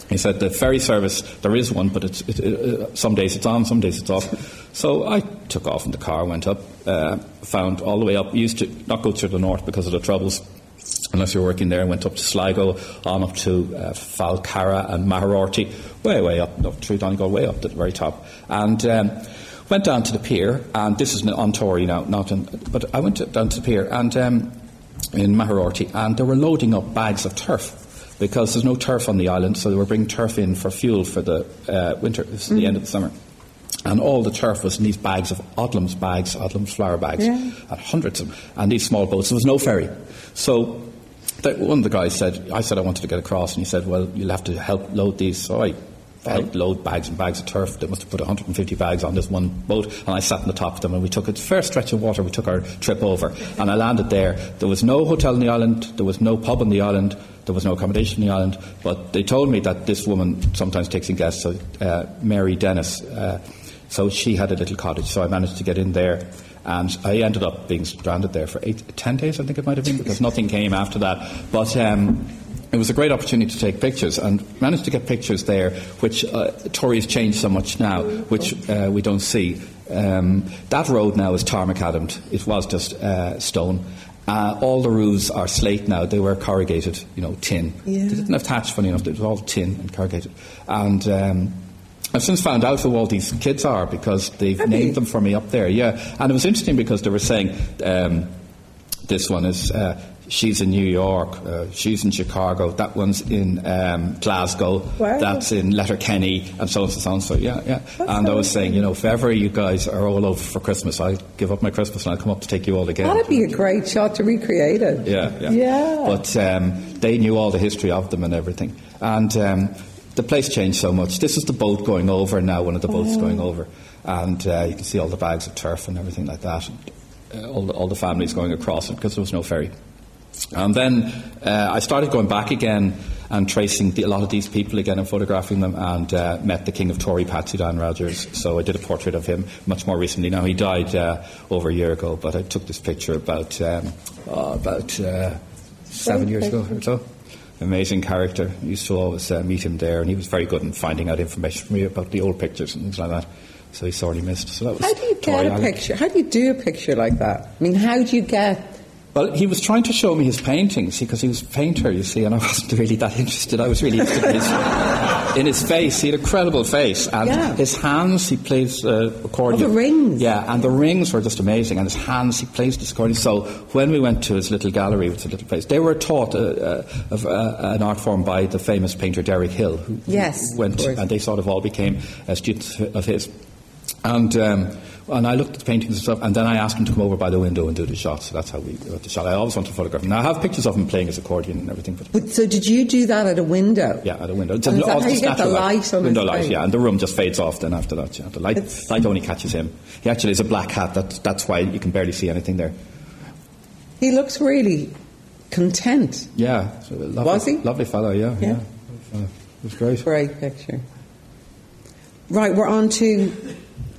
He said, the ferry service, there is one, but it's, it, it, uh, some days it's on, some days it's off. So I took off in the car, went up, uh, found all the way up, used to not go through the north because of the troubles, unless you're working there, went up to Sligo, on up to uh, Falcarragh and Magheroarty, way, way up, up through Donegal, way up to the very top. And um, Went down to the pier, and this is on Tory now, not in, but I went down to the pier and um, in Magheroarty, and they were loading up bags of turf because there's no turf on the island, so they were bringing turf in for fuel for the uh, winter. This is mm-hmm. the end of the summer. And all the turf was in these bags of Odlum's bags, Odlum's flour bags, yeah. and hundreds of them, and these small boats. There was no ferry. So one of the guys said, I said I wanted to get across, and he said, Well, you'll have to help load these. So I helped load bags and bags of turf. They must have put 150 bags on this one boat, and I sat on the top of them. And we took a fair stretch of water. We took our trip over, and I landed there. There was no hotel in the island. There was no pub on the island. There was no accommodation in the island. But they told me that this woman sometimes takes in guests. So uh, Mary Dennis. Uh, so she had a little cottage. So I managed to get in there. And I ended up being stranded there for eight, 10 days, I think it might have been, because nothing came after that. But um, it was a great opportunity to take pictures and managed to get pictures there, which uh, Tory's changed so much now, which uh, we don't see. Um, that road now is tarmac adams. It was just uh, stone. Uh, all the roofs are slate now. They were corrugated, you know, tin. Yeah. They didn't have thatch, funny enough. It was all tin and corrugated. And um, I've since found out who all these kids are because they've Have named you? them for me up there. Yeah, and it was interesting because they were saying um, this one is uh, she's in New York, uh, she's in Chicago, that one's in um, Glasgow, Wow. that's in Letterkenny, and so on and so on. So yeah, yeah. That's and I was saying, you know, if ever you guys are all over for Christmas, I'll give up my Christmas and I'll come up to take you all again. That'd be a great shot to recreate it. Yeah, yeah. Yeah. But um, they knew all the history of them and everything. And um, the place changed so much. This is the boat going over now, one of the boats going over. And uh, you can see all the bags of turf and everything like that. And, uh, all, the, all the families going across it because there was no ferry. And then uh, I started going back again and tracing the, a lot of these people again and photographing them and uh, met the King of Tory, Patsy Dan Rodgers. So I did a portrait of him much more recently. Now, he died uh, over a year ago, but I took this picture about, um, oh, about uh, seven years ago or so. Amazing character. I used to always uh, meet him there, and he was very good in finding out information from me about the old pictures and things like that. So he's sorely missed. So that was How do you get Tory a picture? How do you do a picture like that? I mean, how do you get? Well, he was trying to show me his paintings because he was a painter, you see, and I wasn't really that interested. I was really interested in his, in his face. He had a credible face, and Yeah. his hands. He plays uh, accordion. Oh, the rings. Yeah, and the rings were just amazing. And his hands, he plays this accordion. So when we went to his little gallery, which is a little place, they were taught uh, uh, of uh, an art form by the famous painter Derek Hill, who Yes, went, and they sort of all became uh, students of his. And um, and I looked at the paintings and stuff, and then I asked him to come over by the window and do the shot. So that's how we got the shot. I always wanted to photograph him. Now I have pictures of him playing his accordion and everything, but But, so did you do that at a window? yeah, at a window. It's And is all how you get the light on window light? Yeah, and the room just fades off then after that. Yeah, the light It's- light only catches him. He actually has a black hat. That, that's why you can barely see anything there. He looks really content. Yeah, so lovely, Was he? Lovely fellow. Yeah, Yeah. yeah. It was great. Great picture. Right, we're on to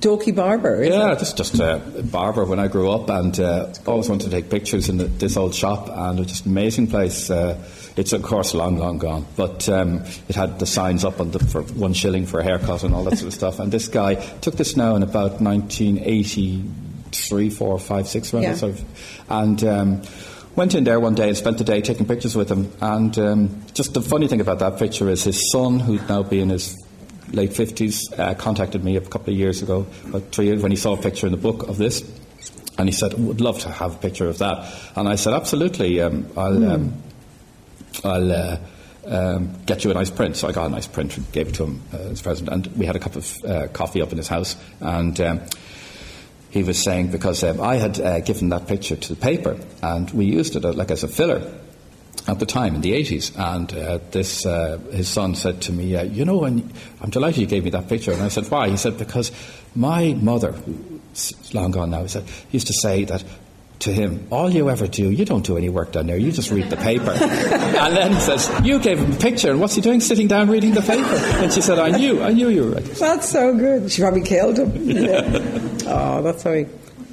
Dalkey Barber. Yeah, it? just just a barber when I grew up, and uh, always wanted to take pictures in the, this old shop, and it was just an amazing place. Uh, it's of course long, long gone, but um, it had the signs up on the, for one shilling for a haircut and all that sort of stuff. And this guy took this now in about 1983, four, five, six, around Yeah. sort of, and. Um, Went in there one day and spent the day taking pictures with him. And um, just the funny thing about that picture is his son, who'd now be in his late 50s, uh, contacted me a couple of years ago, about three years, when he saw a picture in the book of this. And he said, would love to have a picture of that. And I said, absolutely, um, I'll, um, I'll uh, um, get you a nice print. So I got a nice print and gave it to him uh, as a present. And we had a cup of uh, coffee up in his house. And um, he was saying, because um, I had uh, given that picture to the paper, and we used it uh, like as a filler at the time in the 80s. And uh, this, uh, his son said to me, uh, You know, and I'm delighted you gave me that picture. And I said, Why? He said, Because my mother, long gone now, he said, used to say that to him, All you ever do, you don't do any work down there, you just read the paper. and then he says, You gave him a picture, and what's he doing sitting down reading the paper? And she said, I knew, I knew you were right. That's so good. She probably killed him. oh, that's he.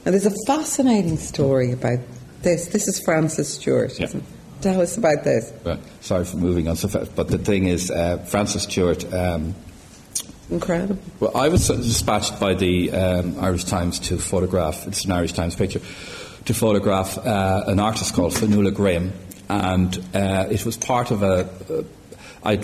And there's a fascinating story about this. This is Francis Stuart. Yeah. Isn't it? Tell us about this. Right. Sorry for moving on so fast, but the thing is, uh, Francis Stuart. Um, Incredible. well, I was dispatched by the um, Irish Times to photograph. It's an Irish Times picture to photograph uh, an artist called Finola Graham, and uh, it was part of a. Uh,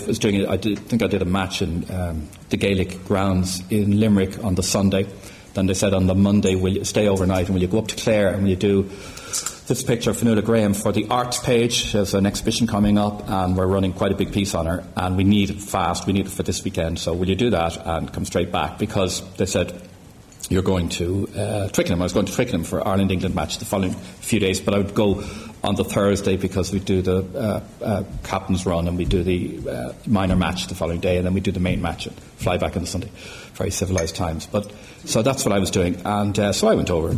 was doing. it- I did, think I did a match in um, the Gaelic grounds in Limerick on the Sunday. Then they said on the Monday, will you stay overnight and will you go up to Clare and will you do this picture of Finola Graham for the arts page. There's an exhibition coming up, and we're running quite a big piece on her, and we need it fast. We need it for this weekend. So will you do that and come straight back? Because they said you're going to uh, Twickenham. I was going to Twickenham for Ireland England match the following few days, but I would go on the Thursday because we do the uh, uh, captain's run and we do the uh, minor match the following day, and then we do the main match and fly back on the Sunday. Very civilised times, but so that's what I was doing, and uh, so I went over.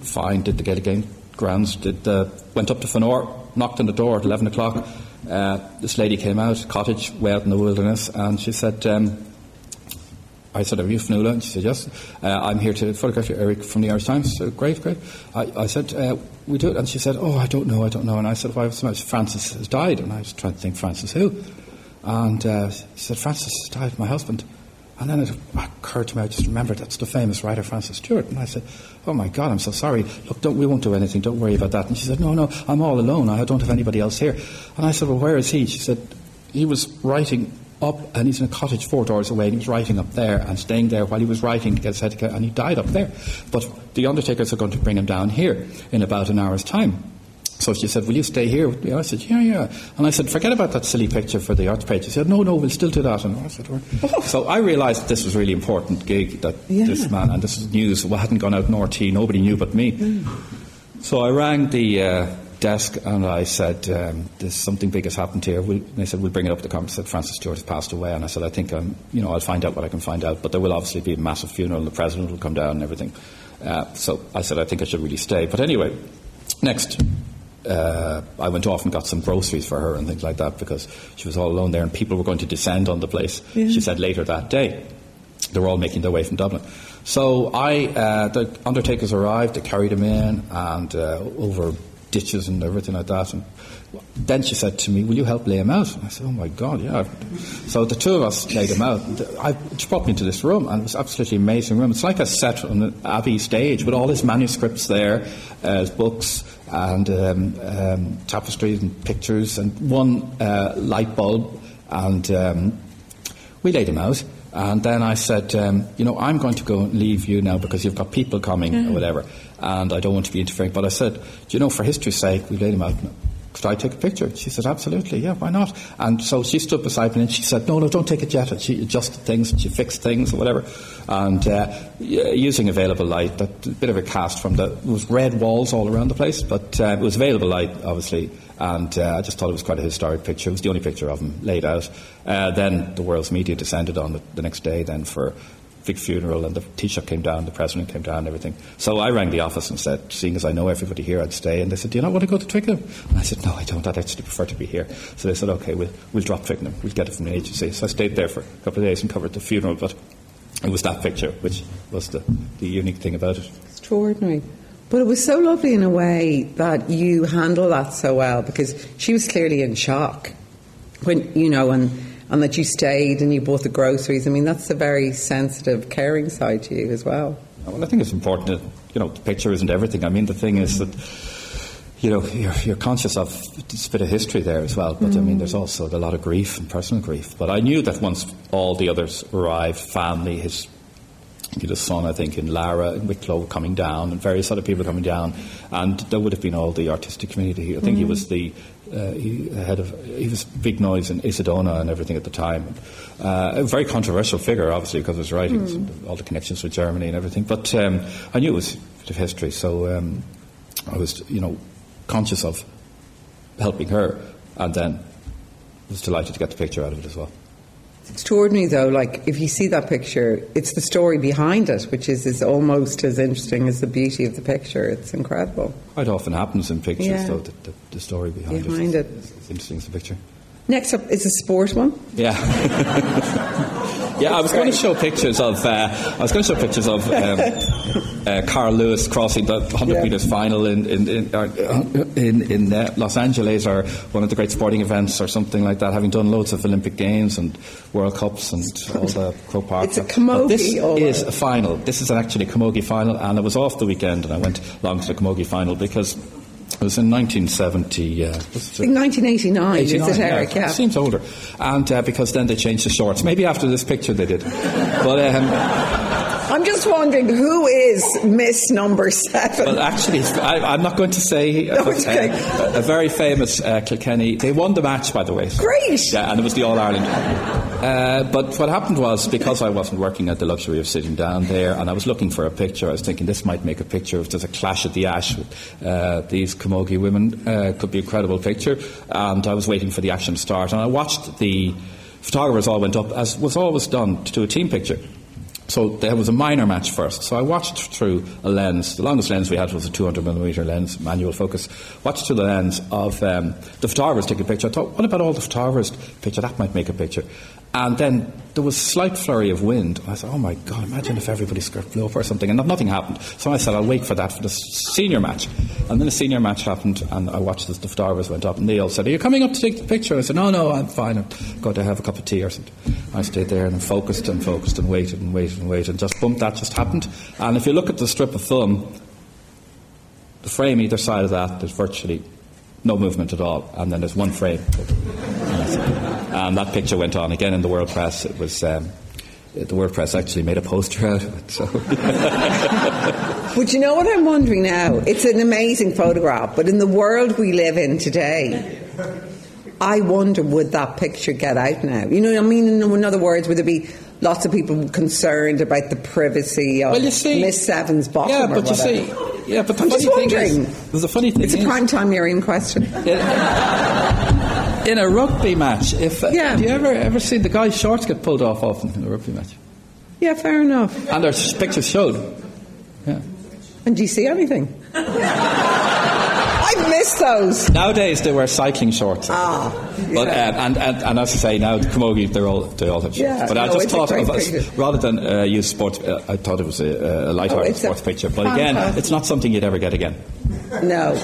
Fine, did the Gaelic game grounds. Did uh, went up to Fanore, knocked on the door at eleven o'clock. Uh, this lady came out, cottage way out in the wilderness, and she said. Um, I said, Are you Finola? And she said, Yes. Uh, I'm here to photograph you, Eric, from the Irish Times. So, great, great. I, I said, uh, We do it. And she said, Oh, I don't know, I don't know. And I said, Why? So Francis has died. And I was trying to think, Francis who? And uh, she said, Francis has died, my husband. And then it occurred to me, I just remembered that's the famous writer Francis Stuart. And I said, Oh my God, I'm so sorry. Look, we won't do anything. Don't worry about that. And she said, No, no, I'm all alone. I don't have anybody else here. And I said, Well, where is he? She said, He was writing up, and he's in a cottage four doors away, and he was writing up there and staying there while he was writing to get together, and he died up there. But the undertakers are going to bring him down here in about an hour's time. So she said, Will you stay here? With me? I said, Yeah, yeah. And I said, Forget about that silly picture for the art page. She said, No, no, we'll still do that. And I said, oh. So I realised this was a really important gig that yeah. this man, and this was news, well, hadn't gone out in RTÉ, nobody knew but me. Mm. So I rang the. Uh, desk and I said, um, "There's something big has happened here." We'll, they said, "We'll bring it up to the conference." Said Francis Stuart has passed away, and I said, "I think um, you know I'll find out what I can find out, but there will obviously be a massive funeral, and the president will come down and everything." Uh, so I said, "I think I should really stay." But anyway, next. Uh, I went off and got some groceries for her and things like that because she was all alone there and people were going to descend on the place. Yeah. She said later that day. They were all making their way from Dublin. So I, uh, the undertakers arrived, they carried him in, and uh, over ditches and everything like that. And then she said to me, "Will you help lay him out?" And I said, "Oh my God, yeah." So the two of us laid him out. I, she brought me into this room, and it was absolutely amazing room. It's like a set on an Abbey stage with all his manuscripts there, uh, his books and um, um, tapestries and pictures, and one uh, light bulb, and um, we laid him out. And then I said, um, you know, I'm going to go and leave you now because you've got people coming mm-hmm. or whatever and I don't want to be interfering. But I said, do you know, for history's sake, we laid him out. Could I take a picture? She said, absolutely, yeah, why not? And so she stood beside me and she said, no, no, don't take it yet. And she adjusted things and she fixed things or whatever. And uh, using available light, that a bit of a cast from the, it was red walls all around the place, but uh, it was available light, obviously. And uh, I just thought it was quite a historic picture. It was the only picture of him laid out. Uh, then the world's media descended on it the next day then for big funeral, and the Taoiseach came down, the president came down, and everything. So I rang the office and said, seeing as I know everybody here, I'd stay. And they said, Do you not want to go to Twickenham? And I said, No, I don't. I'd actually prefer to be here. So they said, OK, we'll, we'll drop Twickenham. We'll get it from the agency. So I stayed there for a couple of days and covered the funeral. But it was that picture which was the, the unique thing about it. Extraordinary. But it was so lovely in a way that you handle that so well because she was clearly in shock when, you know, and and that you stayed and you bought the groceries. I mean, that's a very sensitive, caring side to you as well. Well, I think it's important that, you know, the picture isn't everything. I mean, the thing is that, you know, you're, you're conscious of this bit of history there as well, but mm. I mean, there's also a lot of grief and personal grief. But I knew that once all the others arrived, family, his had a son, I think, in Laragh, and Wicklow, coming down, and various other people coming down, and there would have been all the artistic community. I think mm. he was the uh, he had a, he was big noise in Aosdána and everything at the time. Uh, a very controversial figure, obviously, because of his writings, mm. all the connections with Germany and everything. But um, I knew it was a bit of history, so um, I was, you know, conscious of helping her, and then was delighted to get the picture out of it as well. It's extraordinary, though. Like, if you see that picture, it's the story behind it, which is, is almost as interesting as the beauty of the picture. It's incredible. Quite often happens in pictures, yeah. though, the, the, the, story behind, behind it. it. It's, it's interesting as the picture. Next up is a sport one. Yeah. Yeah, I was going to show pictures of. Uh, I was going to show pictures of um, uh, Carl Lewis crossing the 100 yeah. meters final in in in, uh, in, in uh, Los Angeles, or one of the great sporting events, or something like that. Having done loads of Olympic games and World Cups and all the Croke Park. It's a camogie. this is a final. This is actually a camogie final, and I was off the weekend, and I went along to the camogie final because it was in 1970. Uh, think 1989, 89, is it, Eric? Yeah, yeah. It seems older. And uh, because then they changed the shorts. Maybe after this picture they did. But. Um, I'm just wondering who is Miss Number Seven. Well, actually, I, am not going to say. Uh, okay. uh, a very famous uh, Kilkenny. They won the match, by the way. Great. Yeah, and it was the All Ireland. Uh, but what happened was because I wasn't working at the luxury of sitting down there, and I was looking for a picture. I was thinking this might make a picture if there's a clash at the Ash with uh, these camogie women. Uh, could be a credible picture. And I was waiting for the action to start, and I watched the photographers all went up as was always done to do a team picture. So there was a minor match first. So I watched through a lens. The longest lens we had was a 200 millimeter lens, manual focus. Watched through the lens of um, the photographers taking a picture. I thought, what about all the photographers picture? That might make a picture. And then there was a slight flurry of wind. I said, "Oh my God! Imagine if everybody's skirt blew up or something." And nothing happened. So I said, "I'll wait for that for the senior match." And then the senior match happened, and I watched as the photographers went up, and all said, "Are you coming up to take the picture?" I said, "No, no, I'm fine. I'm going to have a cup of tea or something." I stayed there and focused and focused and waited and waited and waited, and just boom, that just happened. And if you look at the strip of film, the frame either side of that, there's virtually no movement at all, and then there's one frame. And that picture went on again in the World Press. It was. Um, the World Press actually made a poster out of it. So. but you know what I'm wondering now? It's an amazing photograph, but in the world we live in today, I wonder would that picture get out now? You know what I mean? In other words, would there be lots of people concerned about the privacy of well, see, Miss Seven's bottom? Yeah, but you see, yeah, but the I'm funny thing is, there's a funny thing. It's a prime time in question. in a rugby match, if uh, yeah. have you ever ever seen the guy's shorts get pulled off often in a rugby match? Yeah, fair enough. And there's pictures showed. Yeah. And do you see anything? I've missed those. Nowadays they wear cycling shorts. Ah, yeah. but um, and, and and as I say now, the camogie they're all they all have shorts. Yeah, but no, I just thought of us, rather than uh, use sports, uh, I thought it was a, a light-hearted oh, sports picture. But again, it's not something you'd ever get again. No.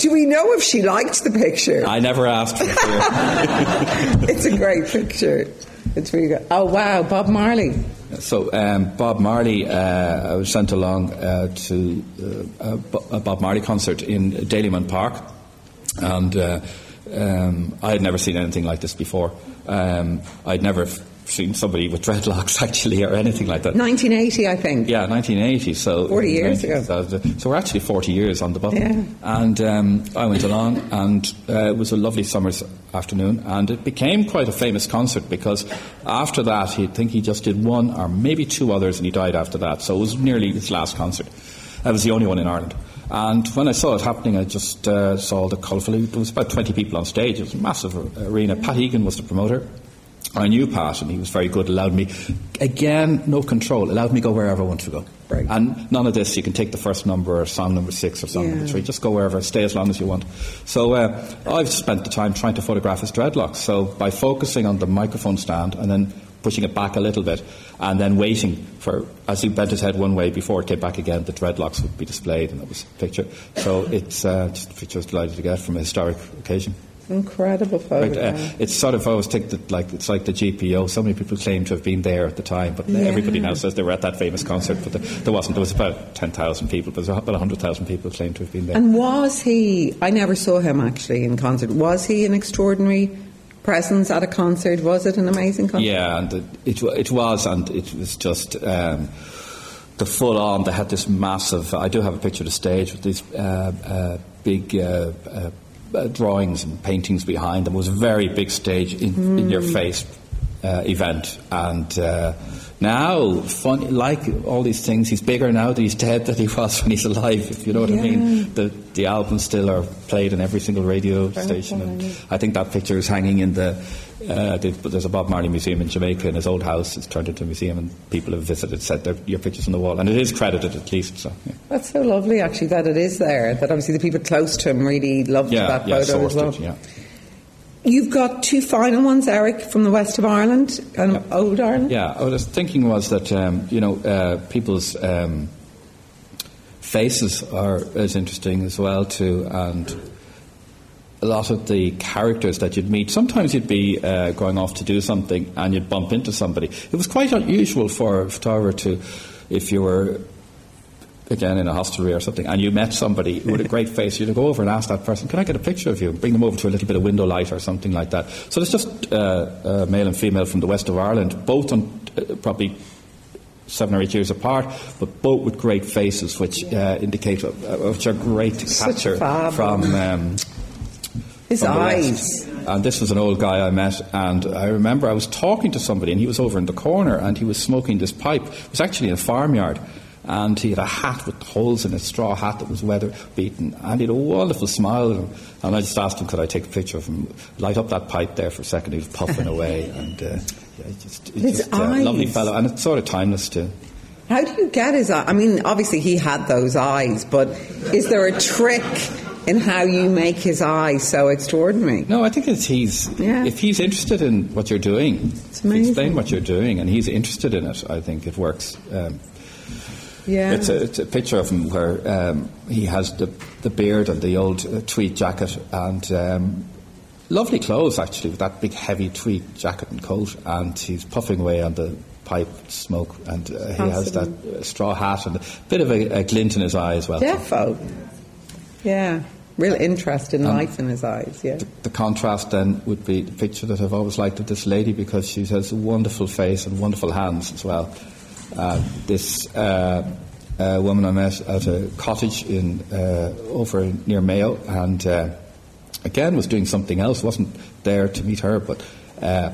Do we know if she liked the picture? I never asked for it. it's a great picture. It's really good. Oh, wow, Bob Marley. So, um, Bob Marley, uh, I was sent along uh, to uh, a Bob Marley concert in Dalymount Park, and uh, um, I had never seen anything like this before. Um, I'd never seen somebody with dreadlocks actually or anything like that. 1980, I think. Yeah, 1980. So 40 years ago. So we're actually 40 years on the button. Yeah. And um, I went along, and uh, it was a lovely summer's afternoon, and it became quite a famous concert because after that, he think he just did one or maybe two others, and he died after that. So it was nearly his last concert. That was the only one in Ireland. And when I saw it happening, I just uh, saw the colourful. There was about 20 people on stage. It was a massive arena. Pat Egan was the promoter. I knew Pat, and he was very good. Allowed me, again, no control. Allowed me go wherever I wanted to go. Right. And none of this. You can take the first number, or song number six, or song yeah. number three. Just go wherever. Stay as long as you want. So uh, I've spent the time trying to photograph his dreadlocks. So by focusing on the microphone stand and then pushing it back a little bit, and then waiting for as he bent his head one way before it came back again, the dreadlocks would be displayed, and that was a picture. So it's uh, just a picture I was delighted to get from a historic occasion. Incredible photograph. Right, uh, it's sort of I always think that like it's like the GPO. So many people claim to have been there at the time, but yeah. everybody now says they were at that famous concert. But the, there wasn't. There was about ten thousand people. There was about hundred thousand people claimed to have been there. And was he? I never saw him actually in concert. Was he an extraordinary? presence at a concert was it an amazing concert yeah and it, it, it was and it was just um, the full on they had this massive I do have a picture of the stage with these uh, uh, big uh, drawings and paintings behind them. It was a very big stage in, mm. in your face uh, event. And uh, now, fun, like all these things, he's bigger now that he's dead than he was when he's alive, if you know what yeah. I mean. The, the albums still are played in every single radio very station. And I think that picture is hanging in the uh, there's a Bob Marley museum in Jamaica and his old house. It's turned into a museum, and people have visited said your pictures on the wall, and it is credited at least. So yeah. that's so lovely, actually, that it is there. That obviously the people close to him really loved yeah, that photo as well. It, yeah. You've got two final ones, Eric, from the west of Ireland and yeah. old Ireland. Yeah, I was thinking was that um, you know uh, people's. Um, faces are as interesting as well too, and a lot of the characters that you'd meet. Sometimes you'd be uh, going off to do something and you'd bump into somebody. It was quite unusual for a photographer to, if you were again in a hostelry or something, and you met somebody with a great face, you'd go over and ask that person, "Can I get a picture of you?" Bring them over to a little bit of window light or something like that. So there's just uh, uh, male and female from the west of Ireland, both on uh, probably seven or eight years apart, but both with great faces, which uh, indicate uh, which are great to capture from. Um, his eyes. And this was an old guy I met, and I remember I was talking to somebody, and he was over in the corner, and he was smoking this pipe. It was actually in a farmyard, and he had a hat with holes in it, a straw hat that was weather beaten, and he had a wonderful smile. And I just asked him, could I take a picture of him, light up that pipe there for a second. He was puffing away, and uh, yeah, just, just uh, lovely fellow, and it's sort of timeless too. How do you get his eye? I mean, obviously he had those eyes, but is there a trick in how you make his eyes so extraordinary. No, I think it's he's yeah. if he's interested in what you're doing, explain what you're doing, and he's interested in it. I think it works. Um, Yeah. it's, a, it's a picture of him where um, he has the, the beard and the old uh, tweed jacket and um, lovely clothes actually with that big heavy tweed jacket and coat, and he's puffing away on the pipe smoke, and uh, he has that uh, straw hat and a bit of a, a glint in his eye as well. Defo. Yeah. Real interest in life in his eyes, yeah. The contrast then would be the picture that I've always liked of this lady because she has a wonderful face and wonderful hands as well. Uh, this uh, uh, woman I met at a cottage in uh, over near Mayo and uh, again was doing something else, wasn't there to meet her, but uh,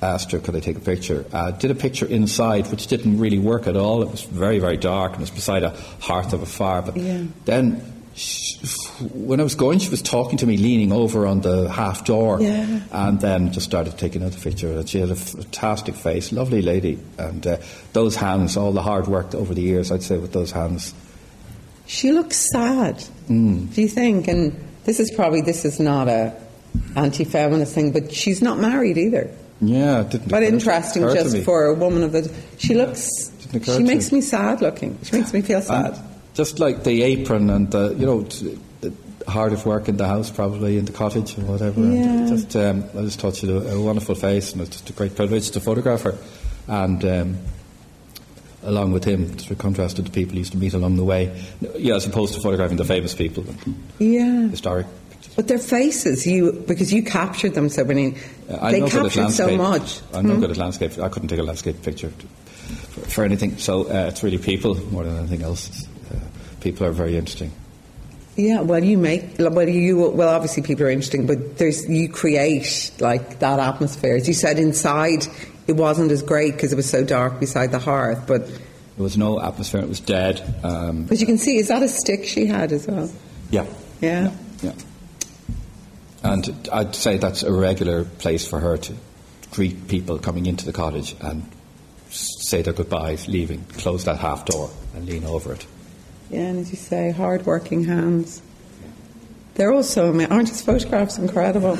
asked her could I take a picture. Uh, did a picture inside which didn't really work at all. It was very, very dark and it was beside a hearth of a fire. But Yeah. then she, when I was going, she was talking to me, leaning over on the half door, Yeah. and then just started taking another picture. And she had a fantastic face, lovely lady, and uh, those hands, all the hard work over the years, I'd say, with those hands. She looks sad. Do you think? And this is probably this is not a anti-feminist thing, but she's not married either. Yeah, it didn't. But interesting, just for a woman of the. She looks. She makes me. me sad looking. She makes me feel sad. And just like the apron and the, you know, the hard at work in the house, probably in the cottage and whatever. Yeah. just, um, I just thought she had a, a wonderful face, and it's just a great privilege to photograph her. And um, along with him, sort of contrasted to the people he used to meet along the way. Yeah, as opposed to photographing the famous people, yeah. historic. But their faces, you because you captured them so many. I'm they no good at captured so much. I'm no Hmm? good at landscape. I couldn't take a landscape picture for, for anything. So uh, it's really people more than anything else. People are very interesting. Yeah, well, you make well, you well. Obviously, people are interesting, but there's you create like that atmosphere. As you said, inside it wasn't as great because it was so dark beside the hearth. But There was no atmosphere. It was dead. Um, but you can see, is that a stick she had as well? yeah. Yeah. Yeah. And I'd say that's a regular place for her to greet people coming into the cottage and say their goodbyes, leaving, close that half door and lean over it. Yeah, and as you say, hard-working hands. They're also, ama- aren't his photographs incredible?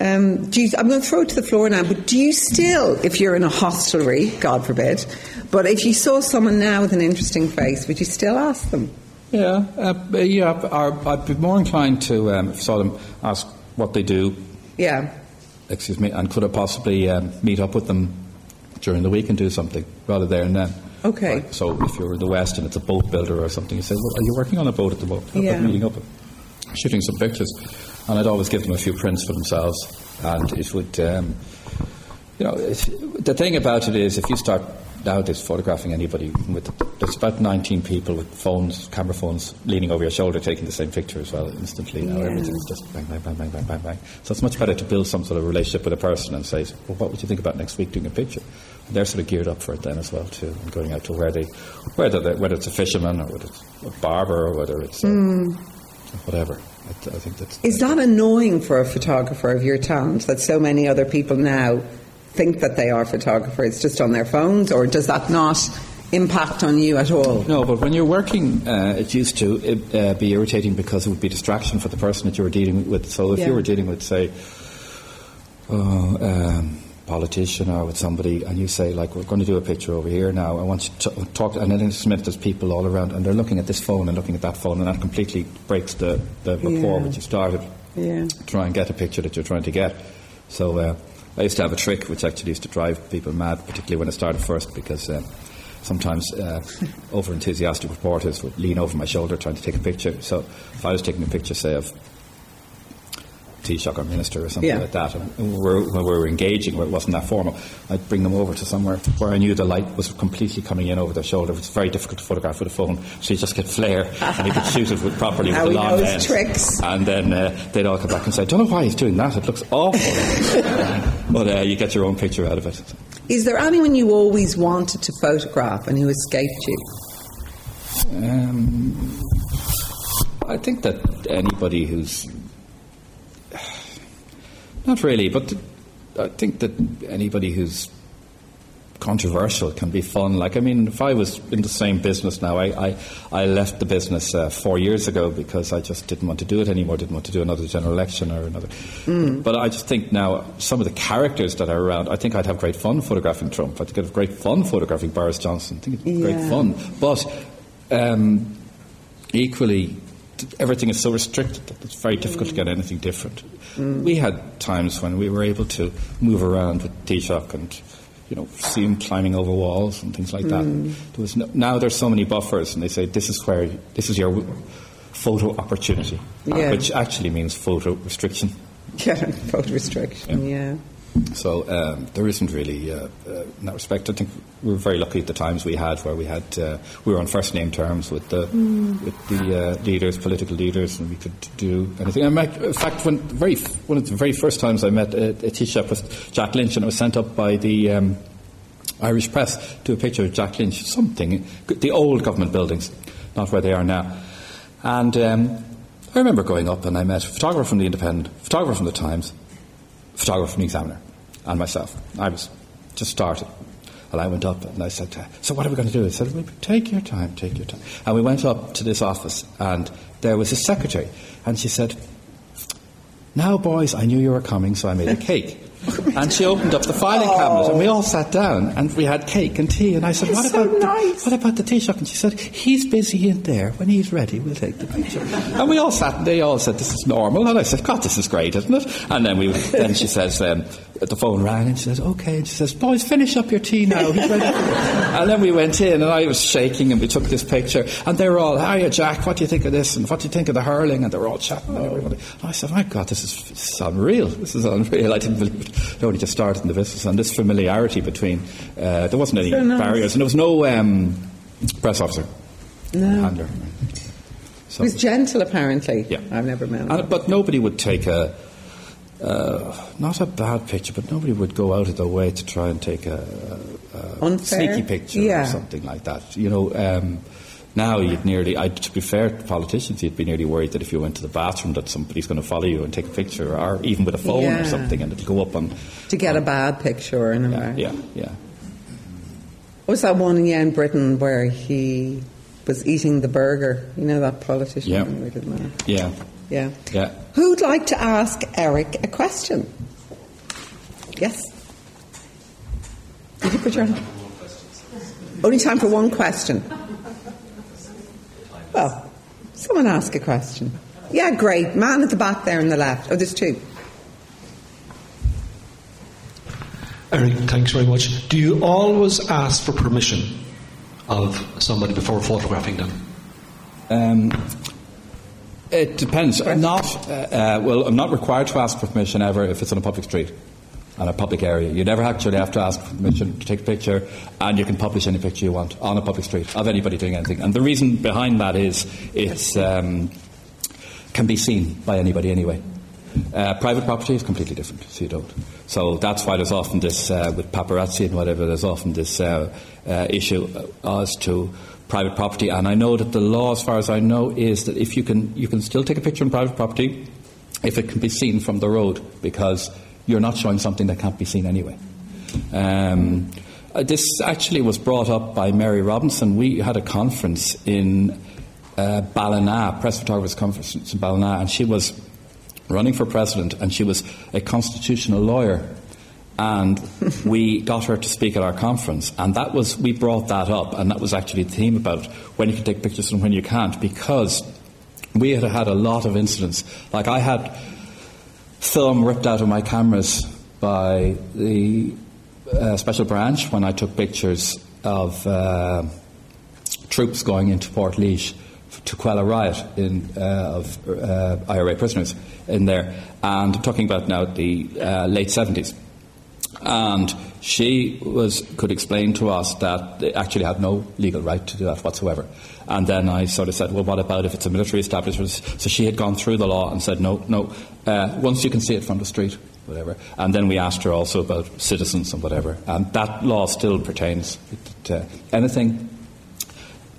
Um, do you, I'm going to throw it to the floor now, but do you still, if you're in a hostelry, God forbid, but if you saw someone now with an interesting face, would you still ask them? Yeah, uh, yeah. Or I'd be more inclined to, um, if I saw them, ask what they do, Yeah. excuse me, and could I possibly um, meet up with them during the week and do something rather there and then. Okay. Right, So if you're in the West and it's a boat builder or something, you say, well, are you working on a boat at the moment? Yeah. meeting up and shooting some pictures? And I'd always give them a few prints for themselves. And it would, um, you know, the thing about it is if you start nowadays photographing anybody with, there's about 19 people with phones, camera phones, leaning over your shoulder taking the same picture as well instantly. Now Yeah. everything's just bang, bang, bang, bang, bang, bang, bang. So it's much better to build some sort of relationship with a person and say, well, what would you think about next week doing a picture? And they're sort of geared up for it then as well too, and going out to where they, whether they, whether it's a fisherman or whether it's a barber or whether it's uh, whatever. I, I think that's Is that annoying for a photographer of your talent that so many other people now think that they are photographers just on their phones, or does that not impact on you at all? No, but when you're working, uh, it used to it, uh, be irritating because it would be distraction for the person that you were dealing with. So if Yeah. you were dealing with, say, oh, um, politician or with somebody, and you say, like, we're going to do a picture over here now. I want you to talk, and then in a minute there's people all around, and they're looking at this phone and looking at that phone, and that completely breaks the, the rapport Yeah. which you started. Yeah. Try and get a picture that you're trying to get. So uh, I used to have a trick which actually used to drive people mad, particularly when I started first, because uh, sometimes uh, over enthusiastic reporters would lean over my shoulder trying to take a picture. So if I was taking a picture, say, of Taoiseach or minister or something Yeah. like that, and we were, when we were engaging where it wasn't that formal, I'd bring them over to somewhere where I knew the light was completely coming in over their shoulder. It's very difficult to photograph with a phone, so you just get flare and you could shoot it with, properly with the long lens. tricks. And then uh, they'd all come back and say, I don't know why he's doing that, it looks awful. but uh, you get your own picture out of it. Is there anyone you always wanted to photograph and who escaped you? Um, I think that anybody who's not really, but I think that anybody who's controversial, can be fun. Like, I mean, if I was in the same business now, I, I, I left the business uh, four years ago because I just didn't want to do it anymore, didn't want to do another general election or another. Mm. But I just think now, some of the characters that are around, I think I'd have great fun photographing Trump. I think I'd have great fun photographing Boris Johnson. I think it'd be yeah. great fun. But um, equally, everything is so restricted that it's very difficult to get anything different. Mm. We had times when we were able to move around with Taoiseach and you know, see him climbing over walls and things like that. Mm. There was no, now there's so many buffers, and they say this is where this is your photo opportunity, yeah. which actually means photo restriction. Yeah, photo restriction. yeah. yeah. So um, there isn't really, uh, uh, in that respect, I think we were very lucky at the times we had where we had uh, we were on first name terms with the mm. with the uh, leaders, political leaders, and we could do anything. in fact, when very one of the very first times I met a, a Taoiseach with Jack Lynch, and it was sent up by the um, Irish press to a picture of Jack Lynch, something the old government buildings, not where they are now, and. Um, I remember going up and I met a photographer from the Independent, photographer from the Times, photographer from the Examiner, and myself. I was just started. And I went up and I said, So what are we going to do? He said, well, Take your time, take your time. And we went up to this office, and there was a secretary, and she said, Now, boys, I knew you were coming, so I made a cake. and she opened up the filing oh. cabinet, and we all sat down, and we had cake and tea. And I said, "What so about nice. the, what about the Taoiseach?" And she said, "He's busy in there. When he's ready, we'll take the picture." and we all sat, and they all said, "This is normal." And I said, "God, this is great, isn't it?" And then we, then she says, um, the phone rang, and she says, "Okay." And she says, "Boys, finish up your tea now." and then we went in, and I was shaking, and we took this picture, and they were all, "Hiya, Jack. What do you think of this? And what do you think of the hurling?" And they were all chatting, and everybody. And I said, "My God, this is, this is unreal. This is unreal." I didn't believe it. They only just started in the business, and this familiarity between uh, there wasn't any so nice. barriers, and there was no um, press officer. No. Handler. So, he was gentle, apparently. Yeah. I've never met him. And, but nobody would take a, uh, not a bad picture, but nobody would go out of their way to try and take a, a, sneaky picture yeah. or something like that. You know, um, now you'd nearly, I, to be fair to politicians, you'd be nearly worried that if you went to the bathroom that somebody's going to follow you and take a picture, or even with a phone yeah. or something, and it'll go up on. To get a bad picture, a yeah, yeah, yeah. Was that one yeah, in Britain where he was eating the burger? You know that politician? Yeah. Yeah. Yeah. Yeah. Who'd like to ask Eric a question? Yes. Did you put your hand? Only time for one question. Well, someone ask a question. Yeah, great. Man at the back there on the left. Oh, there's two. Eric, thanks very much. Do you always ask for permission of somebody before photographing them? Um, it depends. I'm not, uh, uh, well, I'm not required to ask for permission ever if it's on a public street on a public area. You never actually have to ask permission to take a picture, and you can publish any picture you want on a public street of anybody doing anything. And the reason behind that is it um, can be seen by anybody anyway. Uh, private property is completely different, so you don't. So that's why there's often this, uh, with paparazzi and whatever, there's often this uh, uh issue as to private property. And I know that the law, as far as I know, is that if you can, you can still take a picture on private property if it can be seen from the road, because you're not showing something that can't be seen anyway. Um, uh, this actually was brought up by Mary Robinson. We had a conference in uh, Ballina, press photographers conference in Ballina, and she was running for president, and she was a constitutional lawyer. And we got her to speak at our conference, and that was we brought that up, and that was actually the theme about when you can take pictures and when you can't, because we had had a lot of incidents. Like I had film ripped out of my cameras by the uh, special branch when I took pictures of uh, troops going into Portlaoise to quell a riot in, uh, of uh, IRA prisoners in there, and I'm talking about now the uh, late 70s. And she was could explain to us that they actually had no legal right to do that whatsoever. And then I sort of said, well, what about if it's a military establishment? So she had gone through the law and said, no, no, uh, once you can see it from the street, whatever. And then we asked her also about citizens and whatever. And that law still pertains to anything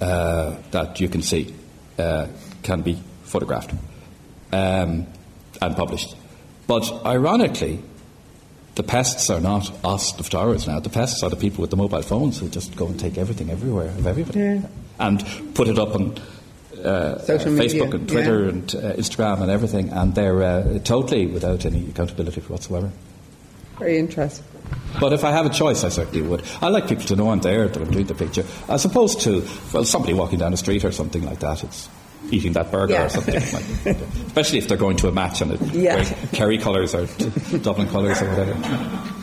uh, that you can see uh, can be photographed um, and published. But ironically, the pests are not us, the photographers now. The pests are the people with the mobile phones who just go and take everything everywhere of everybody Yeah. and put it up on uh, Social uh, media, Facebook and Twitter yeah. and uh, Instagram and everything, and they're uh, totally without any accountability whatsoever. Very interesting. But if I have a choice, I certainly would. I like people to know I'm there, that I'm doing the picture, as opposed to, well, somebody walking down the street or something like that. It's eating that burger Yeah. or something like. Especially if they're going to a match and it, Yeah. Kerry colours or Dublin colours or whatever.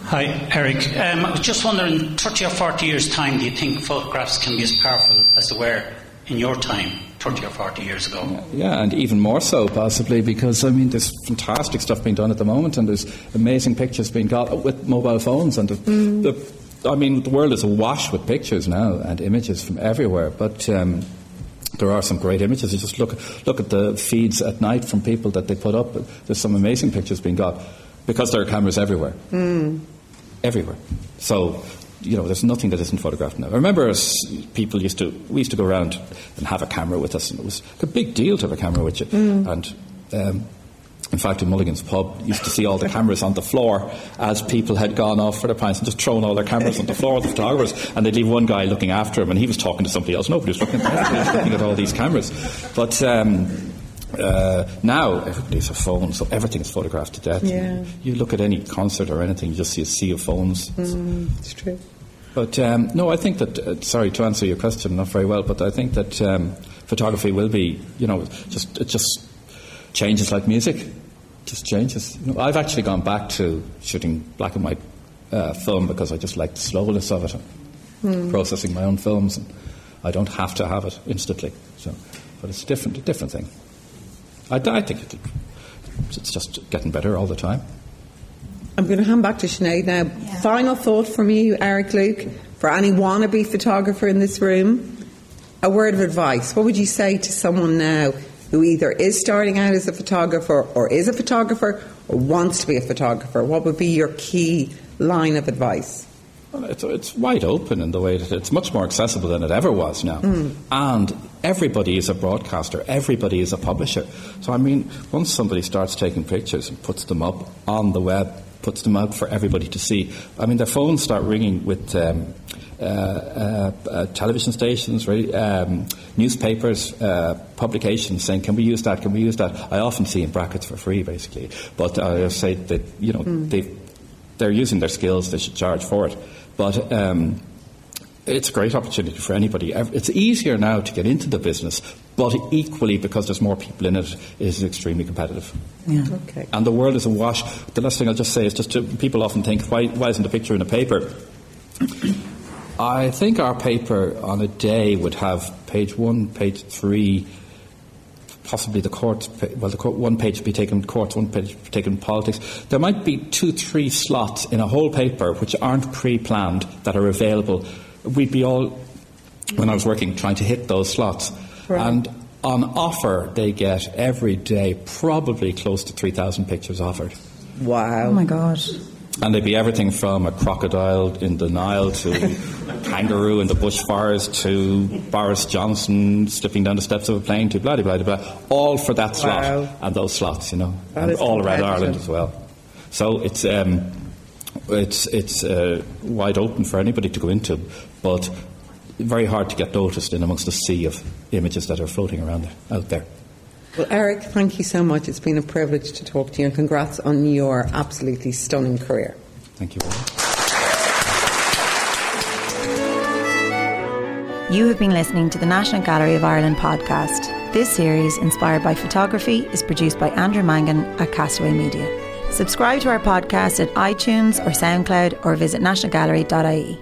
Hi, Eric. Um, I was just wondering, 30 or 40 years' time, do you think photographs can be as powerful as they were in your time, 30 or 40 years ago? Yeah, and even more so possibly because I mean there's fantastic stuff being done at the moment, and there's amazing pictures being got with mobile phones, and the, the I mean the world is awash with pictures now and images from everywhere. But um, there are some great images. You just look look at the feeds at night from people that they put up. There's some amazing pictures being got because there are cameras everywhere everywhere. So, you know, there's nothing that isn't photographed now. I remember people used to, we used to go around and have a camera with us, and it was a big deal to have a camera with you. And um, in fact, in Mulligan's pub, you used to see all the cameras on the floor as people had gone off for their pints and just thrown all their cameras on the floor, the photographers, and they'd leave one guy looking after him, and he was talking to somebody else. Nobody was looking was looking at all these cameras. But um, uh, now everybody's a phone, so everything is photographed to death. Yeah. You look at any concert or anything, you just see a sea of phones. It's true. But um, no, I think that, uh, sorry to answer your question, not very well, but I think that um, photography will be, you know, just it just changes like music. Just changes. You know, I've actually gone back to shooting black and white uh, film because I just like the slowness of it, processing my own films, and I don't have to have it instantly. So, but it's a different, a different thing. I, I think it, it's just getting better all the time. I'm going to hand back to Sinead now. Final thought from you, Eric Luke, for any wannabe photographer in this room. A word of advice. What would you say to someone now who either is starting out as a photographer or is a photographer or wants to be a photographer? What would be your key line of advice? Well, it's, it's wide open in the way that it's much more accessible than it ever was now. And everybody is a broadcaster, everybody is a publisher. So, I mean, once somebody starts taking pictures and puts them up on the web, puts them out for everybody to see, I mean, their phones start ringing with. Um, television stations, radio, um, newspapers, uh, publications saying, "Can we use that? Can we use that?" I often see in brackets for free, basically. But I say that you know they they're using their skills; they should charge for it. But um, it's a great opportunity for anybody. It's easier now to get into the business, but equally because there's more people in it, it is extremely competitive. Yeah. Okay. And the world is awash. The last thing I'll just say is just to, people often think, why, why isn't a picture in a paper? I think our paper on a day would have page one, page three, possibly the courts. pa- Well, the court, one page would be taken courts, one page would be taken politics. There might be two, three slots in a whole paper which aren't pre-planned that are available. We'd be all, when I was working, trying to hit those slots. Right. And on offer, they get every day probably close to 3,000 pictures offered. Wow. Oh my God. And they'd be everything from a crocodile in the Nile to kangaroo in the bush bushfires to Boris Johnson slipping down the steps of a plane to blah, blah, blah, blah. All for that slot. Wow. And those slots, you know. That and all around. Ireland as well. So it's, um, it's, it's uh, wide open for anybody to go into, but very hard to get noticed in amongst the sea of images that are floating around there, out there. Well, Eric, thank you so much. It's been a privilege to talk to you, and congrats on your absolutely stunning career. Thank you very much. You have been listening to the National Gallery of Ireland podcast. This series, inspired by photography, is produced by Andrew Mangan at Castaway Media. Subscribe to our podcast at iTunes or SoundCloud or visit nationalgallery.ie.